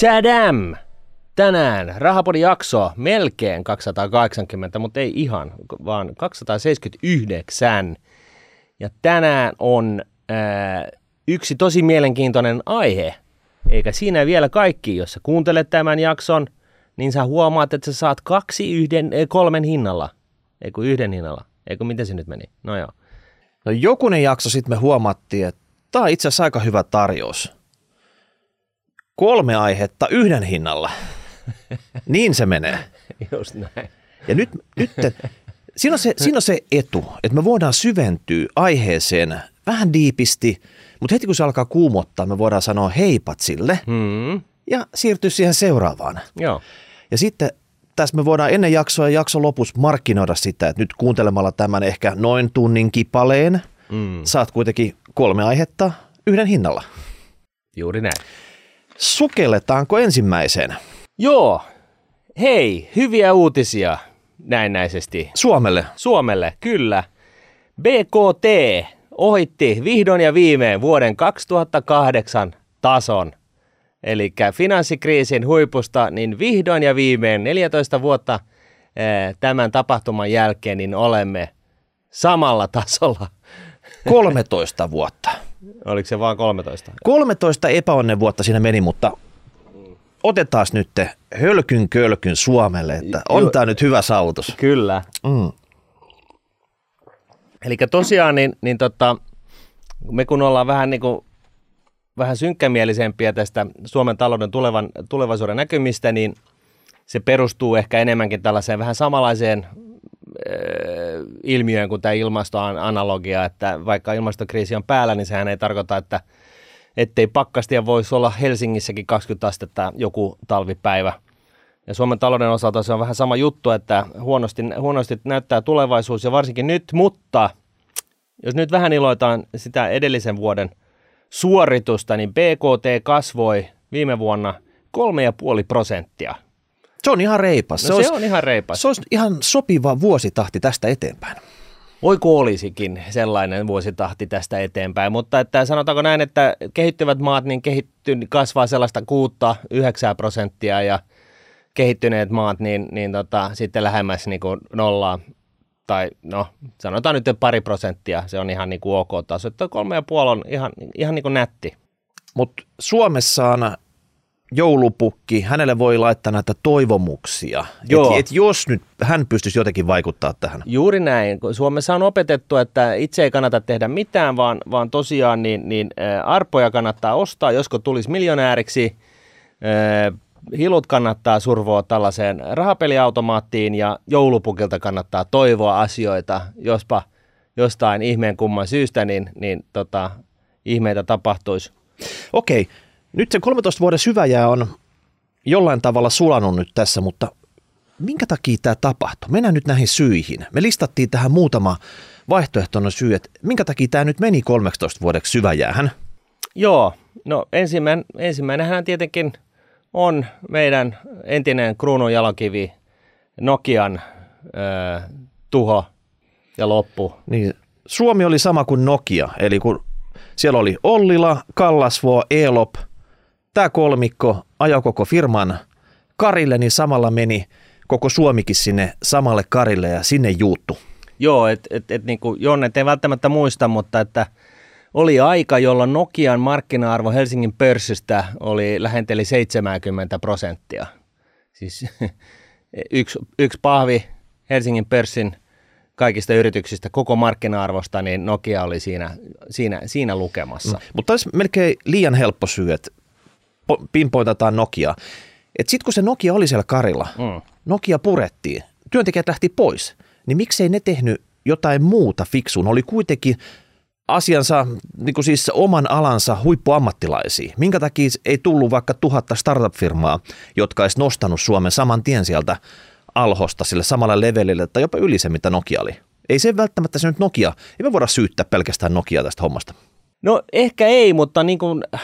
Tadam! Tänään Rahapodin jakso melkein 280, mutta ei ihan, vaan 279. Ja tänään on ää, yksi tosi mielenkiintoinen aihe, eikä siinä vielä kaikki. Jos sä kuuntelet tämän jakson, niin sä huomaat, että sä saat kaksi yhden, eh, kolmen hinnalla. Eikö yhden hinnalla? Eikö miten se nyt meni? No joo. No jokunen jakso sitten me huomattiin, että tämä on itse asiassa aika hyvä tarjous. Kolme aihetta yhden hinnalla. Niin se menee. Just näin. Ja nyt, nyt siinä, on se, siinä on se etu, että me voidaan syventyä aiheeseen vähän diipisti, mutta heti kun se alkaa kuumottaa, me voidaan sanoa heipat sille Hmm. ja siirtyä siihen seuraavaan. Joo. Ja sitten tässä me voidaan ennen jaksoa ja jakson lopussa markkinoida sitä, että nyt kuuntelemalla tämän ehkä noin tunnin kipaleen, Mm. saat kuitenkin kolme aihetta yhden hinnalla. Juuri näin. Sukelletaanko ensimmäiseen Joo. Hei, hyviä uutisia näennäisesti. Suomelle? Suomelle, kyllä. BKT ohitti vihdoin ja viimein vuoden 2008 tason. Eli finanssikriisin huipusta, niin vihdoin ja viimein 14 vuotta eh, tämän tapahtuman jälkeen, niin olemme samalla tasolla. 13 vuotta. Oliko se vaan 13? 13 epäonnen vuotta siinä meni, mutta otetaan nyt hölkyn kölkyn Suomelle, että on tämä nyt hyvä saavutus. Kyllä. Mm. Eli tosiaan, niin, niin tota, me kun ollaan vähän, niin kuin, vähän synkkämielisempiä tästä Suomen talouden tulevan, tulevaisuuden näkymistä, niin se perustuu ehkä enemmänkin tällaiseen vähän samanlaiseen ilmiöön kuin tämä ilmastoanalogia, että vaikka ilmastokriisi on päällä, niin sehän ei tarkoita, että ettei pakkastia voisi olla Helsingissäkin 20 astetta joku talvipäivä. Ja Suomen talouden osalta se on vähän sama juttu, että huonosti, huonosti näyttää tulevaisuus ja varsinkin nyt, mutta jos nyt vähän iloitaan sitä edellisen vuoden suoritusta, niin BKT kasvoi viime vuonna 3,5 prosenttia. Se on ihan reipas. No se, olisi, on ihan reipas. se olisi ihan sopiva vuositahti tästä eteenpäin. Voiko olisikin sellainen vuositahti tästä eteenpäin, mutta että sanotaanko näin, että kehittyvät maat niin kehitty, kasvaa sellaista 6-9 prosenttia ja kehittyneet maat niin, niin tota, sitten lähemmäs niin kuin nollaa tai no sanotaan nyt pari prosenttia, se on ihan niin kuin ok taso, että kolme ja puoli on ihan, ihan niin kuin nätti. Mutta Suomessa on joulupukki, hänelle voi laittaa näitä toivomuksia. Joo. Et, et jos nyt hän pystyisi jotenkin vaikuttaa tähän. Juuri näin. Suomessa on opetettu, että itse ei kannata tehdä mitään, vaan, vaan tosiaan niin, niin ä, arpoja kannattaa ostaa, josko tulisi miljonääriksi. Ä, Hilut kannattaa survoa tällaiseen rahapeliautomaattiin ja joulupukilta kannattaa toivoa asioita, jospa jostain ihmeen kumman syystä, niin, niin tota, ihmeitä tapahtuisi. Okei, nyt se 13 vuoden syväjää on jollain tavalla sulanut nyt tässä, mutta minkä takia tämä tapahtui? Mennään nyt näihin syihin. Me listattiin tähän muutama vaihtoehtoinen syy, että minkä takia tämä nyt meni 13 vuodeksi syväjäähän. Joo, no ensimmäinen, ensimmäinenhän tietenkin on meidän entinen kruunun jalokivi Nokian ö, tuho ja loppu. Niin, Suomi oli sama kuin Nokia, eli kun siellä oli Ollila, Kallasvuo, Elop, tämä kolmikko ajoi koko firman karille, niin samalla meni koko Suomikin sinne samalle karille ja sinne juuttu. Joo, että et, et, niinku, Jonne, et ei välttämättä muista, mutta että oli aika, jolloin Nokian markkina-arvo Helsingin pörssistä oli lähenteli 70 prosenttia. Siis yksi, yksi pahvi Helsingin pörssin kaikista yrityksistä, koko markkina-arvosta, niin Nokia oli siinä, siinä, siinä lukemassa. Mm. Mutta olisi melkein liian helppo syy, että pinpointataan Nokia. Sitten kun se Nokia oli siellä karilla, Mm. Nokia purettiin, työntekijät lähti pois, niin miksei ne tehnyt jotain muuta fiksuun? Oli kuitenkin asiansa, niin kuin siis oman alansa huippuammattilaisia. Minkä takia ei tullut vaikka tuhatta startup-firmaa, jotka olisi nostanut Suomen saman tien sieltä alhosta sille samalle levelille tai jopa yli se, mitä Nokia oli? Ei se välttämättä se nyt Nokia, ei me voida syyttää pelkästään Nokia tästä hommasta. No ehkä ei, mutta niin kuin äh,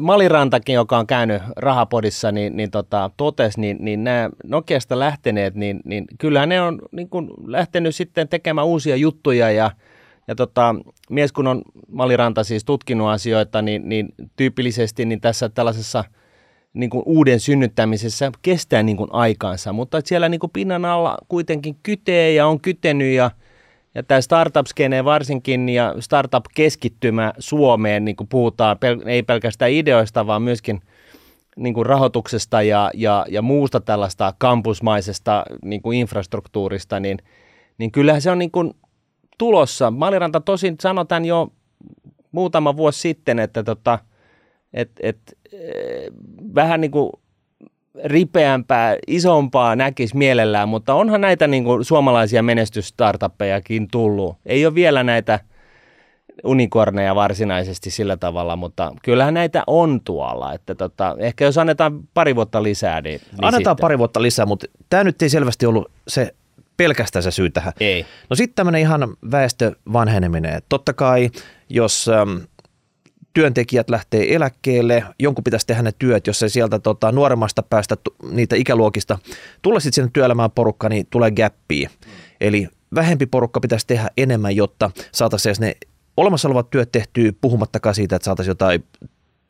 Malirantakin, joka on käynyt rahapodissa, niin, niin tota, totesi, niin, niin nämä Nokiasta lähteneet, niin, niin kyllähän ne on niin kuin lähtenyt sitten tekemään uusia juttuja ja, ja tota, mies kun on Maliranta siis tutkinut asioita, niin, niin tyypillisesti niin tässä tällaisessa niin kuin uuden synnyttämisessä kestää niin kuin aikaansa, mutta siellä niin kuin pinnan alla kuitenkin kytee ja on kytenyt ja, ja tämä startup varsinkin ja startup-keskittymä Suomeen, niin kuin puhutaan pel- ei pelkästään ideoista, vaan myöskin niin kuin rahoituksesta ja, ja, ja muusta tällaista kampusmaisesta niin kuin infrastruktuurista, niin, niin kyllähän se on niin kuin tulossa. Maliranta tosin sanotaan jo muutama vuosi sitten, että tota, et, et, eh, vähän niin kuin ripeämpää, isompaa näkisi mielellään, mutta onhan näitä niin kuin suomalaisia menestystartuppejakin tullut. Ei ole vielä näitä unikorneja varsinaisesti sillä tavalla, mutta kyllähän näitä on tuolla. Että tota, ehkä jos annetaan pari vuotta lisää, niin, niin Annetaan sitten. pari vuotta lisää, mutta tämä nyt ei selvästi ollut se pelkästään se syy tähän. Ei. No sitten tämmöinen ihan väestö vanheneminen. Totta kai, jos äm, työntekijät lähtee eläkkeelle, jonkun pitäisi tehdä ne työt, jos ei sieltä tota, nuoremmasta päästä niitä ikäluokista tulla sitten sinne työelämään porukka, niin tulee gäppiä. Eli vähempi porukka pitäisi tehdä enemmän, jotta saataisiin ne olemassa olevat työt tehtyä, puhumattakaan siitä, että saataisiin jotain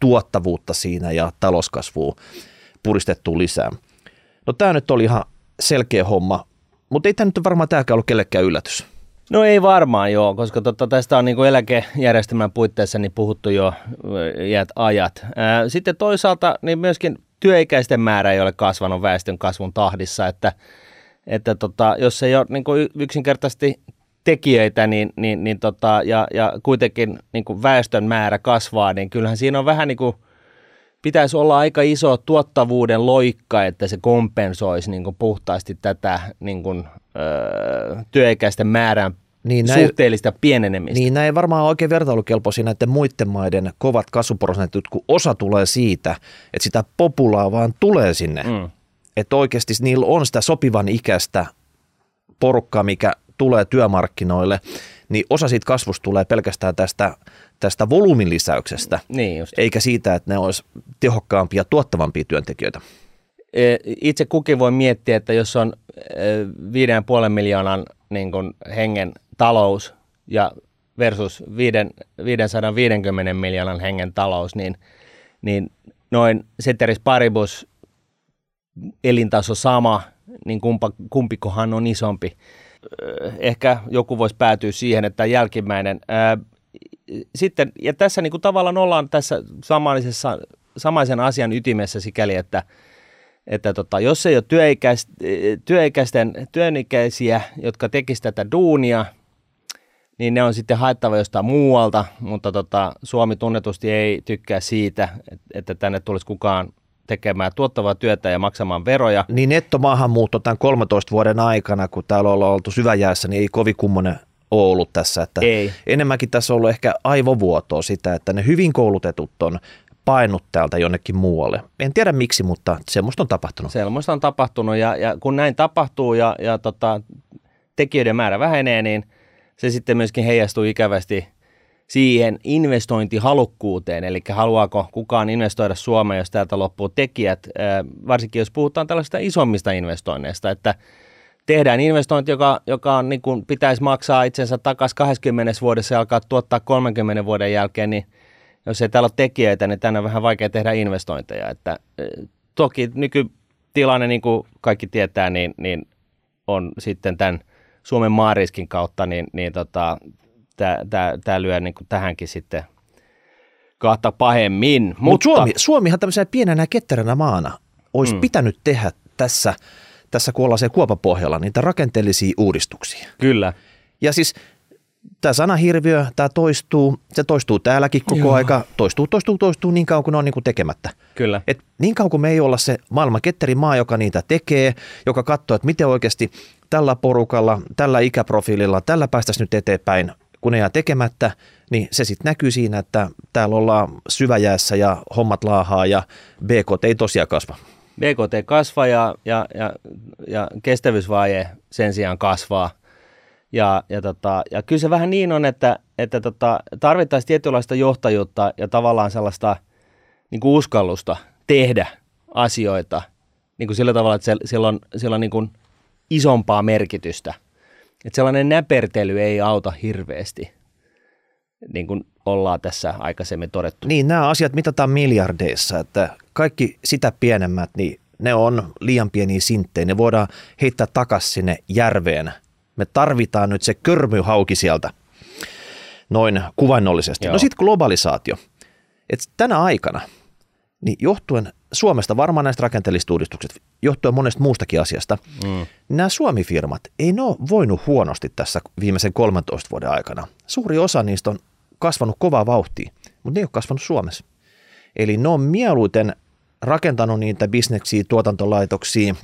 tuottavuutta siinä ja talouskasvua puristettua lisää. No tämä nyt oli ihan selkeä homma, mutta ei tämä nyt varmaan tämäkään ollut kellekään yllätys. No ei varmaan joo, koska tota, tästä on niin eläkejärjestelmän puitteissa niin puhuttu jo iät ajat. Sitten toisaalta niin myöskin työikäisten määrä ei ole kasvanut väestön kasvun tahdissa, että, että tota, jos ei ole niin yksinkertaisesti tekijöitä niin, niin, niin tota, ja, ja kuitenkin niin väestön määrä kasvaa, niin kyllähän siinä on vähän niin kuin – pitäisi olla aika iso tuottavuuden loikka, että se kompensoisi niin kuin puhtaasti tätä niin kuin, ö, työikäisten määrän niin näin, suhteellista pienenemistä. Niin näin varmaan oikein vertailukelpoisia näiden muiden maiden kovat kasvuprosentit, kun osa tulee siitä, että sitä populaa vaan tulee sinne. Mm. Että oikeasti niillä on sitä sopivan ikäistä porukkaa, mikä tulee työmarkkinoille, niin osa siitä kasvusta tulee pelkästään tästä tästä volyymin lisäyksestä, niin just. eikä siitä, että ne olisi tehokkaampia ja tuottavampia työntekijöitä. E, itse kukin voi miettiä, että jos on 5,5 e, miljoonan niin kuin hengen talous ja versus 550 miljoonan hengen talous, niin, niin noin ceteris paribus elintaso sama, niin kumpa, kumpikohan on isompi. Ehkä joku voisi päätyä siihen, että jälkimmäinen sitten, ja tässä niin kuin tavallaan ollaan tässä samaisessa, samaisen asian ytimessä sikäli, että, että tota, jos ei ole työikäist, työikäisten, työikäisiä, jotka tekisivät tätä duunia, niin ne on sitten haettava jostain muualta, mutta tota, Suomi tunnetusti ei tykkää siitä, että tänne tulisi kukaan tekemään tuottavaa työtä ja maksamaan veroja. Niin nettomaahanmuutto tämän 13 vuoden aikana, kun täällä ollaan oltu syväjäässä, niin ei kovin kummonen ole ollut tässä. Että Ei. Enemmänkin tässä on ollut ehkä aivovuotoa sitä, että ne hyvin koulutetut on painut täältä jonnekin muualle. En tiedä miksi, mutta semmoista on tapahtunut. Semmoista on tapahtunut ja, ja kun näin tapahtuu ja, ja tota, tekijöiden määrä vähenee, niin se sitten myöskin heijastuu ikävästi siihen investointihalukkuuteen, eli haluaako kukaan investoida Suomeen, jos täältä loppuu tekijät, varsinkin jos puhutaan tällaista isommista investoinneista, että tehdään investointi, joka, joka on, niin kuin pitäisi maksaa itsensä takaisin 20 vuodessa ja alkaa tuottaa 30 vuoden jälkeen, niin jos ei täällä ole tekijöitä, niin tänne on vähän vaikea tehdä investointeja. Että, toki nykytilanne, niin kuin kaikki tietää, niin, niin on sitten tämän Suomen maariskin kautta, niin, niin tota, tämä lyö niin kuin tähänkin sitten kahta pahemmin. Mut mutta Suomi, Suomihan tämmöisenä pienenä ketteränä maana olisi mm. pitänyt tehdä tässä – tässä kun ollaan se kuopapohjalla, niitä rakenteellisia uudistuksia. Kyllä. Ja siis tämä sana hirviö, tämä toistuu, se toistuu täälläkin koko Joo. aika, toistuu, toistuu, toistuu niin kauan kuin ne on niin kuin tekemättä. Kyllä. Et niin kauan kuin me ei olla se maailman ketteri maa, joka niitä tekee, joka katsoo, että miten oikeasti tällä porukalla, tällä ikäprofiililla, tällä päästäisiin nyt eteenpäin, kun ne jää tekemättä, niin se sitten näkyy siinä, että täällä ollaan syväjäässä ja hommat laahaa ja BKT ei tosiaan kasva. BKT kasvaa ja, ja, ja, ja kestävyysvaje sen sijaan kasvaa. Ja, ja, tota, ja kyllä se vähän niin on, että, että tota, tarvittaisiin tietynlaista johtajuutta ja tavallaan sellaista niin kuin uskallusta tehdä asioita niin kuin sillä tavalla, että sillä on, sillä on niin kuin isompaa merkitystä. Että sellainen näpertely ei auta hirveästi. niin kuin ollaan tässä aikaisemmin todettu. Niin, nämä asiat mitataan miljardeissa, että kaikki sitä pienemmät, niin ne on liian pieniä sinttejä, ne voidaan heittää takaisin sinne järveen. Me tarvitaan nyt se körmyhauki sieltä noin kuvannollisesti. No Joo. No sitten globalisaatio. Et tänä aikana, niin johtuen Suomesta, varmaan näistä rakenteellisista uudistuksista, johtuen monesta muustakin asiasta, Mm. nämä Suomi-firmat ei ne ole voinut huonosti tässä viimeisen 13 vuoden aikana. Suuri osa niistä on kasvanut kovaa vauhtia, mutta ne ei ole kasvanut Suomessa. Eli ne on mieluiten rakentanut niitä bisneksiä, tuotantolaitoksia,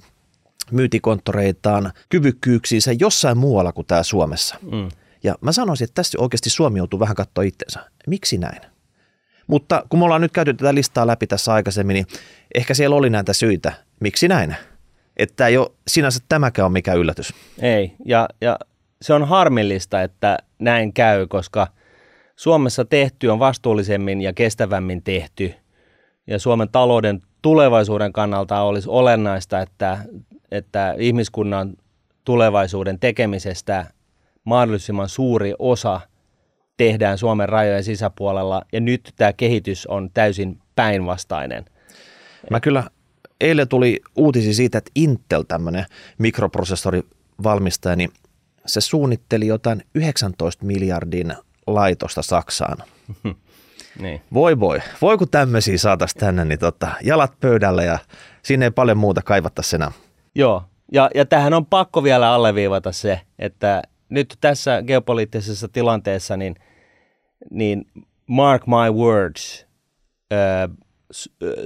myyntikonttoreitaan, kyvykkyyksiinsä jossain muualla kuin tää Suomessa. Mm. Ja mä sanoisin, että tässä oikeasti Suomi joutuu vähän katsoa itseensä. Miksi näin? Mutta kun me ollaan nyt käyty tätä listaa läpi tässä aikaisemmin, niin ehkä siellä oli näitä syitä. Miksi näin? Että ei ole sinänsä tämäkään ole mikään yllätys. Ei, ja, ja se on harmillista, että näin käy, koska Suomessa tehty on vastuullisemmin ja kestävämmin tehty, ja Suomen talouden tulevaisuuden kannalta olisi olennaista, että, että ihmiskunnan tulevaisuuden tekemisestä mahdollisimman suuri osa tehdään Suomen rajojen sisäpuolella, ja nyt tämä kehitys on täysin päinvastainen. Mä kyllä eilen tuli uutisi siitä, että Intel, tämmöinen mikroprosessorivalmistaja, niin se suunnitteli jotain 19 miljardin laitosta Saksaan. Niin. Voi voi, voi kun tämmöisiä saataisiin tänne, niin tota, jalat pöydälle ja sinne ei paljon muuta kaivattaisi enää. Joo, ja, ja tähän on pakko vielä alleviivata se, että nyt tässä geopoliittisessa tilanteessa, niin, niin mark my words,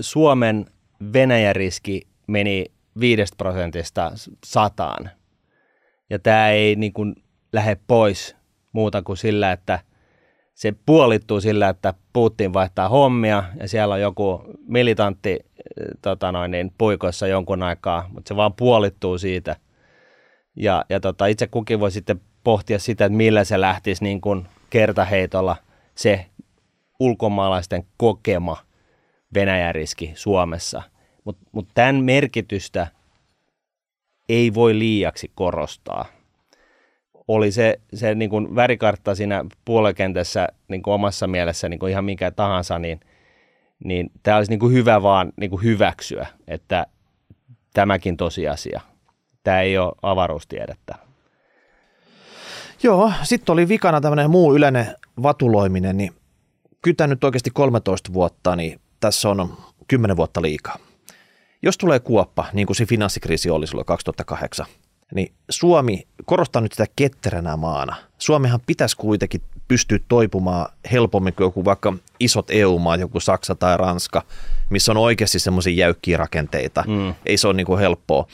Suomen Venäjä-riski meni 5 prosentista sataan. Ja tämä ei niin kuin lähde pois muuta kuin sillä, että se puolittuu sillä, että Putin vaihtaa hommia ja siellä on joku militantti eh, tota noin, niin, puikoissa jonkun aikaa, mutta se vaan puolittuu siitä. Ja, ja tota, itse kukin voi sitten pohtia sitä, että millä se lähtisi niin kuin kertaheitolla se ulkomaalaisten kokema Venäjä-riski Suomessa. Mutta mut tämän merkitystä ei voi liiaksi korostaa oli se, se niin kuin värikartta siinä puolekentässä niin kuin omassa mielessä niin kuin ihan mikä tahansa, niin, niin tämä olisi niin kuin hyvä vaan niin kuin hyväksyä, että tämäkin tosiasia. Tämä ei ole avaruustiedettä. Joo, sitten oli vikana tämmöinen muu yleinen vatuloiminen, niin kytä nyt oikeasti 13 vuotta, niin tässä on 10 vuotta liikaa. Jos tulee kuoppa, niin kuin se finanssikriisi oli silloin 2008, niin Suomi, korostaa nyt sitä ketteränä maana. Suomihan pitäisi kuitenkin pystyä toipumaan helpommin kuin joku vaikka isot EU-maat, joku Saksa tai Ranska, missä on oikeasti semmoisia jäykkiä rakenteita. Mm. Ei se ole niin kuin helppoa.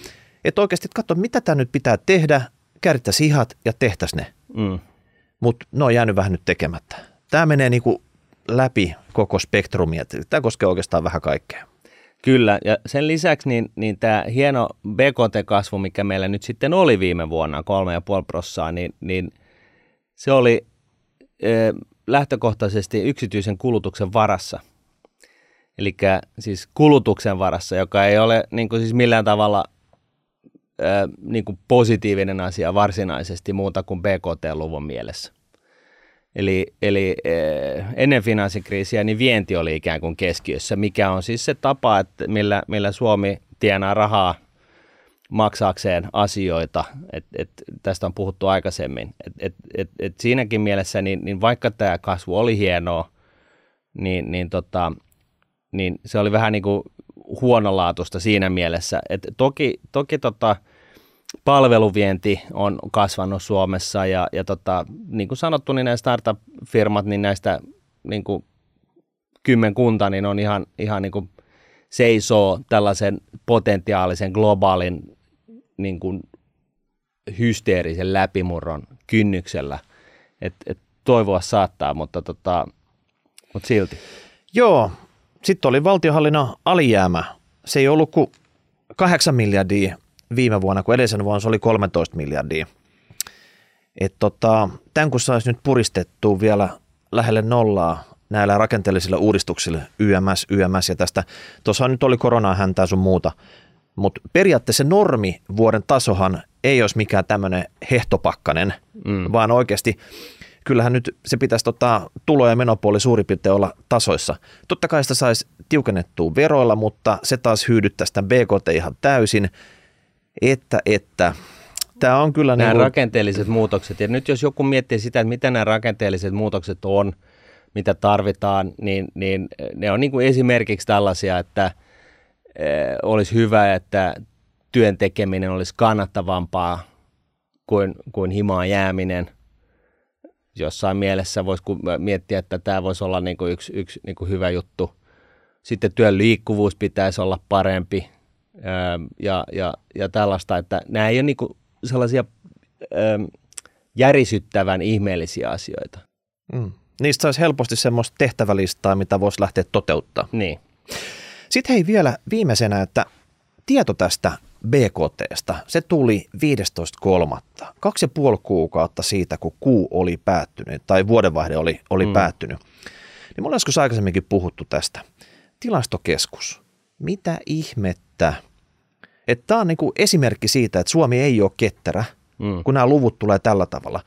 Että oikeasti katso, mitä tämä nyt pitää tehdä, käärittäisiin hihat ja tehtäisiin ne. Mm. Mutta ne on jäänyt vähän nyt tekemättä. Tämä menee niin kuin läpi koko spektrumia. Tämä koskee oikeastaan vähän kaikkea. Kyllä, ja sen lisäksi niin, niin tämä hieno BKT-kasvu, mikä meillä nyt sitten oli viime vuonna, 3,5 prossaa, niin, niin se oli e, lähtökohtaisesti yksityisen kulutuksen varassa. Eli siis kulutuksen varassa, joka ei ole niin kuin siis millään tavalla e, niin kuin positiivinen asia varsinaisesti muuta kuin BKT-luvun mielessä. Eli, eli eh, ennen finanssikriisiä niin vienti oli ikään kuin keskiössä, mikä on siis se tapa, että millä, millä Suomi tienaa rahaa maksaakseen asioita. Et, et, tästä on puhuttu aikaisemmin. Et, et, et, et siinäkin mielessä, niin, niin vaikka tämä kasvu oli hienoa, niin, niin, tota, niin se oli vähän niin kuin huonolaatuista siinä mielessä. Et toki toki tota, palveluvienti on kasvanut Suomessa ja, ja tota, niin kuin sanottu, niin nämä startup-firmat, niin näistä niin kuin kymmenkunta, niin on ihan, ihan niin kuin seisoo tällaisen potentiaalisen globaalin niin kuin hysteerisen läpimurron kynnyksellä. Et, et toivoa saattaa, mutta, tota, mutta silti. Joo, sitten oli valtionhallinnon alijäämä. Se ei ollut kuin 8 miljardia viime vuonna, kun edellisen vuonna se oli 13 miljardia. Et tota, tämän kun saisi nyt puristettua vielä lähelle nollaa näillä rakenteellisilla uudistuksilla, YMS, YMS ja tästä, tuossa nyt oli koronaa häntää sun muuta, mutta periaatteessa se normi vuoden tasohan ei olisi mikään tämmöinen hehtopakkanen, mm. vaan oikeasti kyllähän nyt se pitäisi tota, tulo- ja menopuoli suurin piirtein olla tasoissa. Totta kai sitä saisi tiukennettua veroilla, mutta se taas hyödyttäisi sitä BKT ihan täysin, että, että tämä on kyllä... Nämä niin kuin, rakenteelliset muutokset, ja nyt jos joku miettii sitä, että mitä nämä rakenteelliset muutokset on, mitä tarvitaan, niin, niin ne on niin kuin esimerkiksi tällaisia, että eh, olisi hyvä, että työn tekeminen olisi kannattavampaa kuin, kuin himaan jääminen. Jossain mielessä voisi miettiä, että tämä voisi olla niin kuin yksi, yksi niin kuin hyvä juttu. Sitten työn liikkuvuus pitäisi olla parempi ja, ja, ja tällaista, että nämä ei ole niin kuin sellaisia järisyttävän ihmeellisiä asioita. Mm. Niistä saisi helposti semmoista tehtävälistaa, mitä voisi lähteä toteuttaa. Niin. Sitten hei vielä viimeisenä, että tieto tästä BKTstä, se tuli 15.3. Kaksi ja puoli kuukautta siitä, kun kuu oli päättynyt tai vuodenvaihde oli, oli mm. päättynyt. Niin mulla joskus aikaisemminkin puhuttu tästä. Tilastokeskus. Mitä ihmettä? Että tämä on niinku esimerkki siitä, että Suomi ei ole ketterä, mm. kun nämä luvut tulee tällä tavalla.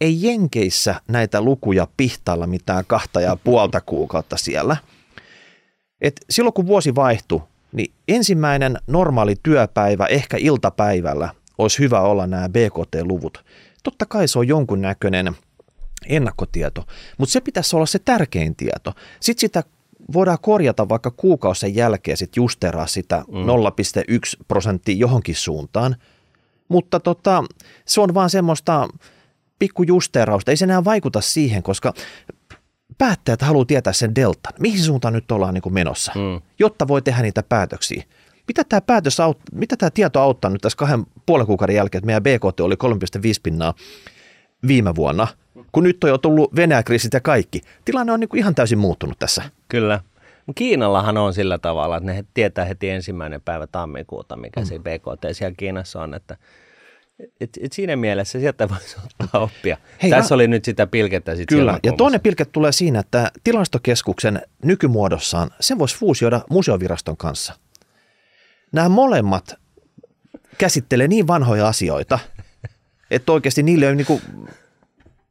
Ei Jenkeissä näitä lukuja pihtailla mitään kahta ja puolta kuukautta siellä. Et silloin kun vuosi vaihtui, niin ensimmäinen normaali työpäivä, ehkä iltapäivällä, olisi hyvä olla nämä BKT-luvut. Totta kai se on jonkunnäköinen ennakkotieto, mutta se pitäisi olla se tärkein tieto. Sitten sitä voidaan korjata vaikka kuukausien jälkeen sitten justeraa sitä mm. 0,1 prosenttia johonkin suuntaan, mutta tota, se on vaan semmoista pikkujusteerausta. Ei se enää vaikuta siihen, koska päättäjät haluaa tietää sen deltan, mihin suuntaan nyt ollaan niin kuin menossa, mm. jotta voi tehdä niitä päätöksiä. Mitä tämä, päätös aut- mitä tämä tieto auttaa nyt tässä kahden puolen kuukauden jälkeen, että meidän BKT oli 3,5 pinnaa viime vuonna, kun nyt on jo tullut Venäjä-kriisit ja kaikki. Tilanne on niin kuin ihan täysin muuttunut tässä. Kyllä. Kiinallahan on sillä tavalla, että ne tietää heti ensimmäinen päivä tammikuuta, mikä mm. se BKT siellä Kiinassa on, että et, et siinä mielessä sieltä voisi ottaa oppia. Hei, Tässä ja, oli nyt sitä pilkettä. Sit kyllä, ja toinen pilke tulee siinä, että tilastokeskuksen nykymuodossaan sen voisi fuusioida museoviraston kanssa. Nämä molemmat käsittelee niin vanhoja asioita, että oikeasti niille on niin kuin,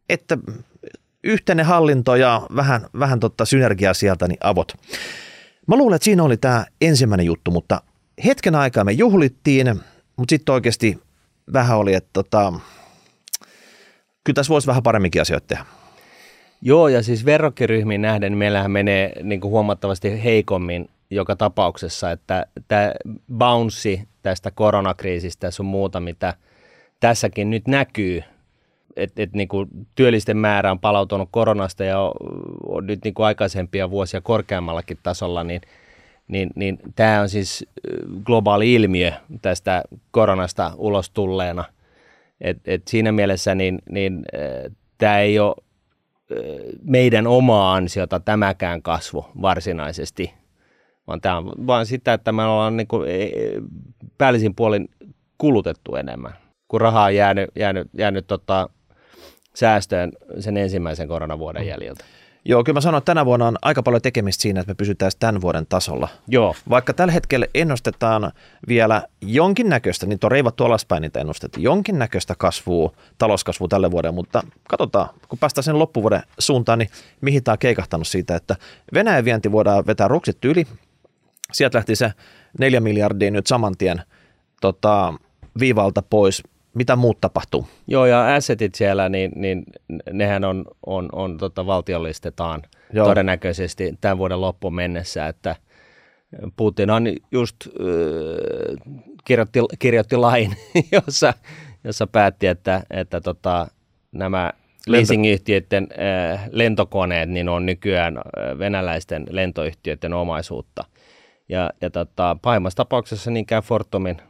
että yhteinen hallinto ja vähän, vähän totta synergiaa sieltä, niin avot. Mä luulen, että siinä oli tämä ensimmäinen juttu, mutta hetken aikaa me juhlittiin, mutta sitten oikeasti vähän oli, että tota, kyllä tässä voisi vähän paremminkin asioita tehdä. Joo, ja siis verrokkiryhmiin nähden meillähän menee niin kuin huomattavasti heikommin joka tapauksessa, että tämä bounce tästä koronakriisistä sun muuta, mitä tässäkin nyt näkyy, että et, niin työllisten määrä on palautunut koronasta ja on, nyt niin kuin aikaisempia vuosia korkeammallakin tasolla, niin – niin, niin tämä on siis globaali ilmiö tästä koronasta ulos tulleena. Et, et siinä mielessä niin, niin tämä ei ole meidän omaa ansiota tämäkään kasvu varsinaisesti, vaan tämä on vaan sitä, että me ollaan niin kuin e, päällisin puolin kulutettu enemmän, kun rahaa on jäänyt, jäänyt, jäänyt tota, säästöön sen ensimmäisen koronavuoden jäljiltä. Joo, kyllä mä sanon, että tänä vuonna on aika paljon tekemistä siinä, että me pysytään tämän vuoden tasolla. Joo. Vaikka tällä hetkellä ennustetaan vielä jonkinnäköistä, niin on reivattu alaspäin niitä ennustettiin, jonkinnäköistä kasvua, talouskasvua tälle vuodelle, mutta katsotaan, kun päästään sen loppuvuoden suuntaan, niin mihin tämä on keikahtanut siitä, että Venäjän vienti voidaan vetää ruksit yli. Sieltä lähti se neljä miljardia nyt saman tien tota, viivalta pois mitä muut tapahtuu? Joo, ja assetit siellä, niin, niin nehän on, on, on tota, valtiollistetaan Joo. todennäköisesti tämän vuoden loppuun mennessä, että Putin on just äh, kirjoitti, kirjoitti lain, jossa, jossa päätti, että, että tota, nämä leasingyhtiöiden äh, lentokoneet niin on nykyään äh, venäläisten lentoyhtiöiden omaisuutta. Ja, ja tota, pahimmassa tapauksessa niinkään Fortumin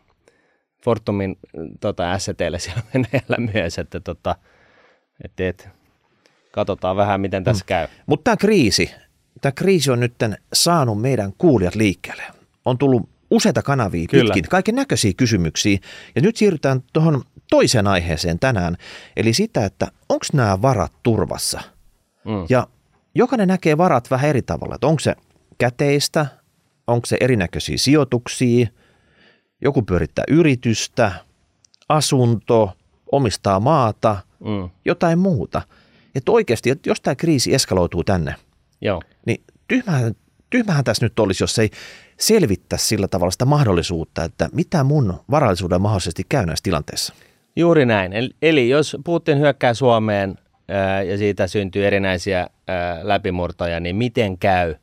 Fortumin tota, STlle siellä Venäjällä myös, että tota, et, et, katsotaan vähän, miten tässä mm. käy. Mutta tämä kriisi, tämä kriisi on nyt saanut meidän kuulijat liikkeelle. On tullut useita kanavia Kyllä. pitkin, kaiken näköisiä kysymyksiä. Ja nyt siirrytään tuohon toiseen aiheeseen tänään, eli sitä, että onko nämä varat turvassa. Mm. Ja jokainen näkee varat vähän eri tavalla, että onko se käteistä, onko se erinäköisiä sijoituksia – joku pyörittää yritystä, asunto, omistaa maata, mm. jotain muuta. Ja että oikeasti, että jos tämä kriisi eskaloituu tänne, Joo. niin tyhmähän, tyhmähän tässä nyt olisi, jos ei selvittäisi sillä tavalla sitä mahdollisuutta, että mitä mun varallisuuden mahdollisesti käy näissä tilanteissa. Juuri näin. Eli- Eli jos Putin hyökkää Suomeen ää, ja siitä syntyy erinäisiä ää, läpimurtoja, niin miten käy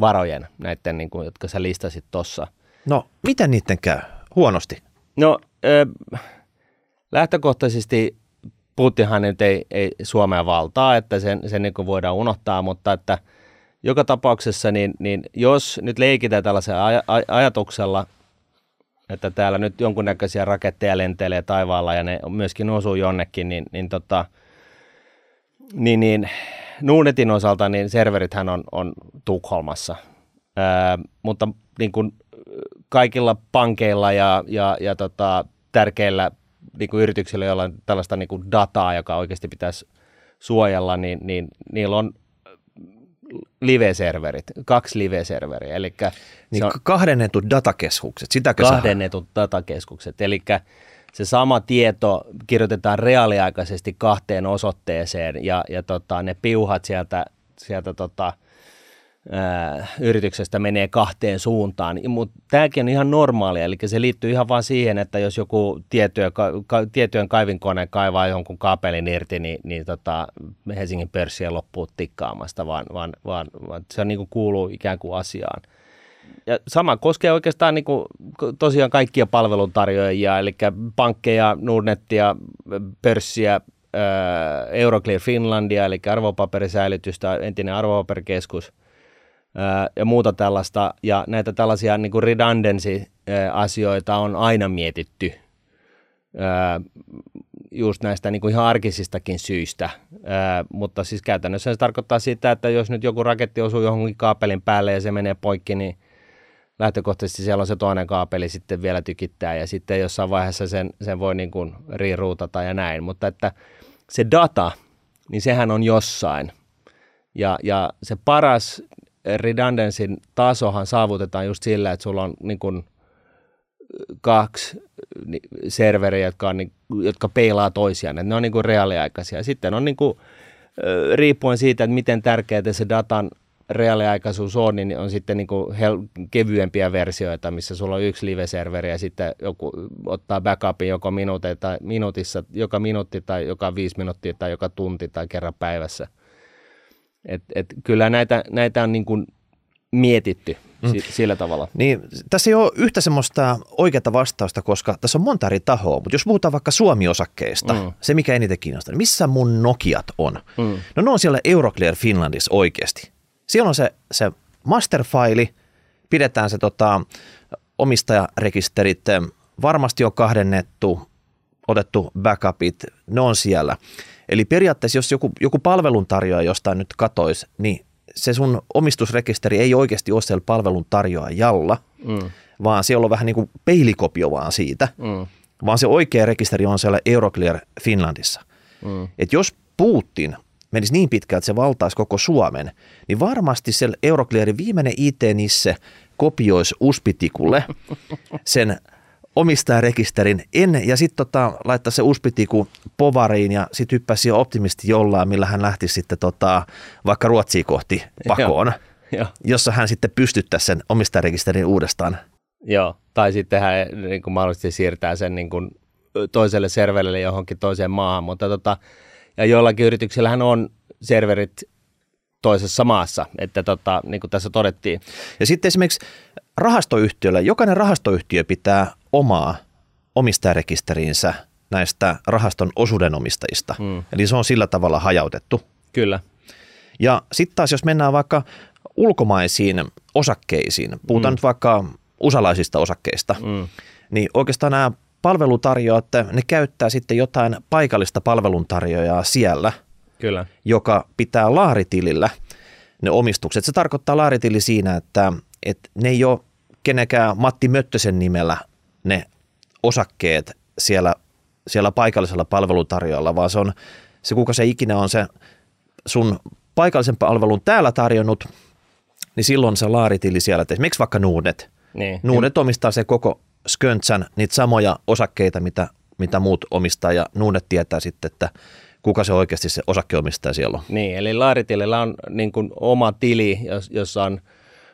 varojen näiden, niin kuin, jotka sä listasit tuossa? No, miten niiden käy? Huonosti. No ää, lähtökohtaisesti Putinhan nyt ei, ei Suomea valtaa, että sen, sen niin voidaan unohtaa, mutta että joka tapauksessa, niin, niin jos nyt leikitään tällaisella aj- aj- ajatuksella, että täällä nyt jonkunnäköisiä raketteja lentelee taivaalla ja ne myöskin osuu jonnekin, niin, niin, tota, niin, niin Nuunetin osalta niin serverithän on, on Tukholmassa, Ää, mutta niin kuin kaikilla pankeilla ja, ja, ja tota, tärkeillä niin kuin yrityksillä, joilla on tällaista niin kuin dataa, joka oikeasti pitäisi suojella, niin, niin niillä on live-serverit, kaksi live-serveriä, eli Niin on kahdennetut datakeskukset, sitäkö sä- kahdennetut datakeskukset, eli se sama tieto kirjoitetaan reaaliaikaisesti kahteen osoitteeseen ja, ja tota, ne piuhat sieltä, sieltä tota, ää, yrityksestä menee kahteen suuntaan, mutta tämäkin on ihan normaalia, eli se liittyy ihan vaan siihen, että jos joku tiettyä, ka, tiettyjen kaivinkone kaivaa jonkun kaapelin irti, niin, niin tota, Helsingin pörssi ei loppuu tikkaamasta, vaan, vaan, vaan, vaan se niin kuin kuuluu ikään kuin asiaan. Ja sama koskee oikeastaan niin kuin, tosiaan kaikkia palveluntarjoajia, eli pankkeja, Nordnetia, pörssiä, Euroclear Finlandia, eli arvopaperisäilytystä, entinen arvopaperikeskus ja muuta tällaista. Ja näitä tällaisia niin kuin redundancy-asioita on aina mietitty just näistä niin kuin ihan arkisistakin syistä, mutta siis käytännössä se tarkoittaa sitä, että jos nyt joku raketti osuu johonkin kaapelin päälle ja se menee poikki, niin lähtökohtaisesti siellä on se toinen kaapeli sitten vielä tykittää ja sitten jossain vaiheessa sen, sen voi niin kuin riiruutata ja näin, mutta että se data, niin sehän on jossain. Ja, ja se paras redundancyn tasohan saavutetaan just sillä, että sulla on niin kuin kaksi serveriä, jotka, on, niin- jotka peilaa toisiaan, ne on niin kuin reaaliaikaisia. Sitten on niin kuin, riippuen siitä, että miten tärkeää se datan reaaliaikaisuus on, niin on sitten niin kuin hel- kevyempiä versioita, missä sulla on yksi live-serveri ja sitten joku ottaa backupin joko minuutissa, joka minuutti tai joka viisi minuuttia tai joka tunti tai kerran päivässä. Et, et kyllä näitä, näitä on niin kuin mietitty mm. sillä tavalla. Niin, tässä ei ole yhtä semmoista oikeaa vastausta, koska tässä on monta eri tahoa, mutta jos puhutaan vaikka Suomi-osakkeista, Mm. se mikä eniten kiinnostaa, niin missä mun Nokiat on? Mm. No ne on siellä Euroclear Finlandissa oikeasti. Siellä on se, se masterfaili, pidetään se tota, omistajarekisterit, varmasti on kahdennettu, otettu backupit, ne on siellä. Eli periaatteessa jos joku, joku palveluntarjoaja jostain nyt katoisi, niin se sun omistusrekisteri ei oikeasti ole siellä palveluntarjoajalla, Mm. vaan siellä on vähän niin kuin peilikopio vaan siitä, Mm. vaan se oikea rekisteri on siellä Euroclear Finlandissa. Mm. Et jos Putin menisi niin pitkään, että se valtaisi koko Suomen, niin varmasti se Euroclearin viimeinen IT-nisse kopioisi uspitikulle sen omistajarekisterin ennen ja sitten tota, laittaa se uspitiku povariin ja sitten hyppäisi jo optimisti jollain, millä hän lähti sitten tota, vaikka Ruotsia kohti pakoon, Joo. jossa hän sitten pystyttäisi sen omistajarekisterin uudestaan. Joo, tai sitten hän niin kuin mahdollisesti siirtää sen niin kuin toiselle serverille johonkin toiseen maahan, mutta tota, ja joillakin yrityksillähän on serverit toisessa maassa, että tota, niin kuin tässä todettiin. Ja sitten esimerkiksi rahastoyhtiöllä, jokainen rahastoyhtiö pitää omaa omistajarekisteriinsä näistä rahaston osuudenomistajista. Mm. Eli se on sillä tavalla hajautettu. Kyllä. Ja sitten taas jos mennään vaikka ulkomaisiin osakkeisiin, puhutaan mm. nyt vaikka usalaisista osakkeista, Mm. niin oikeastaan nämä palvelutarjoajat, ne käyttää sitten jotain paikallista palveluntarjoajaa siellä, Kyllä. joka pitää laaritilillä ne omistukset. Se tarkoittaa laaritili siinä, että, että ne ei ole kenenkään Matti Möttösen nimellä ne osakkeet siellä, siellä paikallisella palvelutarjoajalla, vaan se on se, kuka se ikinä on se sun paikallisen palvelun täällä tarjonnut, niin silloin se laaritili siellä, että esimerkiksi vaikka Nuudet. Niin. Nuudet omistaa se koko sköntsän, niitä samoja osakkeita, mitä, mitä muut omistaa, ja Nuudet tietää sitten, että kuka se oikeasti se osakkeenomistaja siellä on. Niin, eli Laaritilillä on niin kuin oma tili, jossa on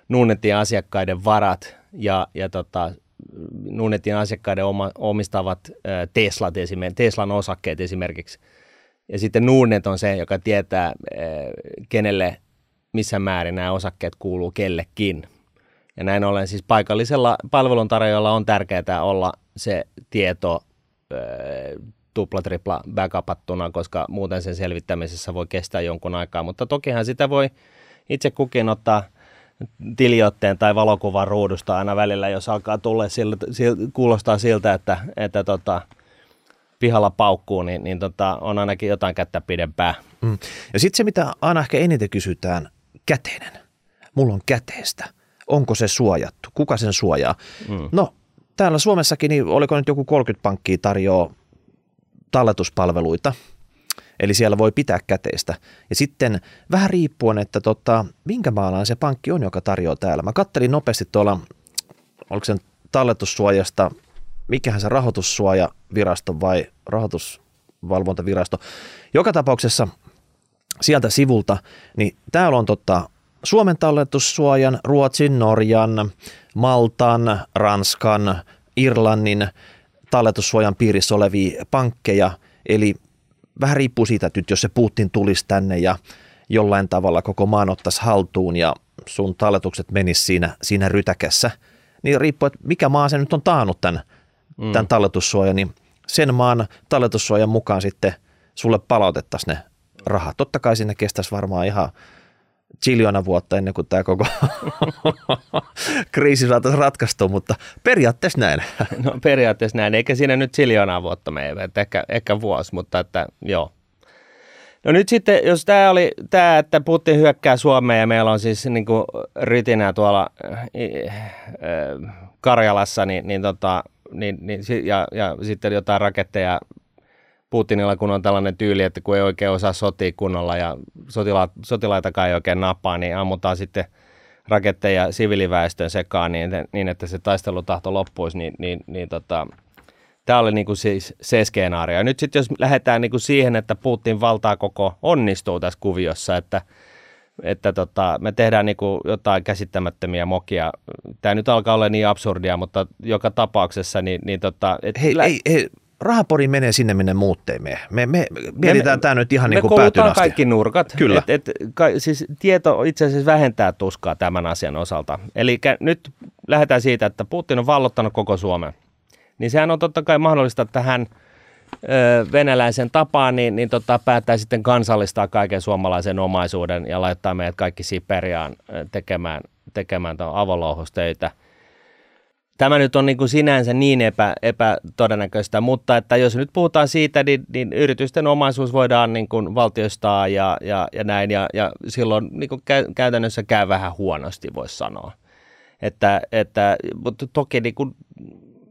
Nuunetin asiakkaiden varat ja, ja tota, Nuunetin asiakkaiden oma, omistavat Teslat esimerkiksi, Teslan osakkeet esimerkiksi. Ja sitten Nuunet on se, joka tietää, kenelle missä määrin nämä osakkeet kuuluu kellekin. Ja näin ollen siis paikallisella palveluntarjoajalla on tärkeää olla se tieto tupla, tripla backupattuna, koska muuten sen selvittämisessä voi kestää jonkun aikaa. Mutta tokihan sitä voi itse kukin ottaa tiliotteen tai valokuvan ruudusta aina välillä, jos alkaa tulla siltä, siltä, kuulostaa siltä, että, että tota, pihalla paukkuu, niin, niin tota, on ainakin jotain kättä pidempää. Mm. Ja sitten se, mitä aina ehkä eniten kysytään, käteinen. Mulla on käteistä. Onko se suojattu? Kuka sen suojaa? Mm. No, täällä Suomessakin, niin oliko nyt joku 30 pankkia tarjoaa talletuspalveluita, eli siellä voi pitää käteistä. Ja sitten vähän riippuen, että tota, minkä maalainen se pankki on, joka tarjoaa täällä. Mä kattelin nopeasti tuolla, oliko se talletussuojasta, mikähän se rahoitussuojavirasto vai rahoitusvalvontavirasto. Joka tapauksessa sieltä sivulta, niin täällä on tota, Suomen talletussuojan, Ruotsin, Norjan, Maltan, Ranskan, Irlannin talletussuojan piirissä olevia pankkeja, eli vähän riippuu siitä, että nyt jos se Putin tulisi tänne ja jollain tavalla koko maan ottaisi haltuun ja sun talletukset menis siinä, siinä rytäkässä, niin riippuu, että mikä maa se nyt on taannut tämän, mm. tämän talletussuojan, niin sen maan talletussuojan mukaan sitten sulle palautettaisiin ne rahat. Totta kai sinne kestäisi varmaan ihan chiljona vuotta ennen kuin tämä koko kriisi saataisiin ratkaistua, mutta periaatteessa näin. No periaatteessa näin, eikä siinä nyt chiljona vuotta mene, että ehkä, ehkä vuosi, mutta että joo. No nyt sitten, jos tämä oli tämä, että Putin hyökkää Suomeen ja meillä on siis niin kuin rytinää tuolla äh, Karjalassa, niin, niin, tota, niin, niin, ja, ja sitten jotain raketteja Putinilla, kun on tällainen tyyli, että kun ei oikein osaa sotia kunnolla ja sotila, sotilaitakaan ei oikein napaa, niin ammutaan sitten raketteja siviiliväestön sekaan niin, niin, että se taistelutahto loppuisi, niin, niin, niin tota, tämä oli niinku siis se skenaario. Nyt sitten jos lähdetään niinku siihen, että Putin valtaa koko onnistuu tässä kuviossa, että, että tota, me tehdään niinku jotain käsittämättömiä mokia. Tämä nyt alkaa olla niin absurdia, mutta joka tapauksessa niin, niin tota, et hei, lä- ei, ei, rahapori menee sinne, minne muut ei mene. Me, me mietitään me, tämä nyt ihan me niin kuin päätyyn asti. kaikki nurkat. Kyllä. Et, et, ka, siis tieto itse asiassa vähentää tuskaa tämän asian osalta. Eli nyt lähdetään siitä, että Putin on vallottanut koko Suomen. Niin sehän on totta kai mahdollista, että hän ö, venäläisen tapaan, niin, niin tota, päättää sitten kansallistaa kaiken suomalaisen omaisuuden ja laittaa meidät kaikki Siperiaan tekemään, tekemään avolouhostöitä – Tämä nyt on niin kuin sinänsä niin epä, epätodennäköistä, mutta että jos nyt puhutaan siitä, niin, niin yritysten omaisuus voidaan niin kuin valtioistaa ja, ja, ja näin, ja, ja silloin niin kuin käy, käytännössä käy vähän huonosti, voisi sanoa. Että, että, mutta toki niin kuin,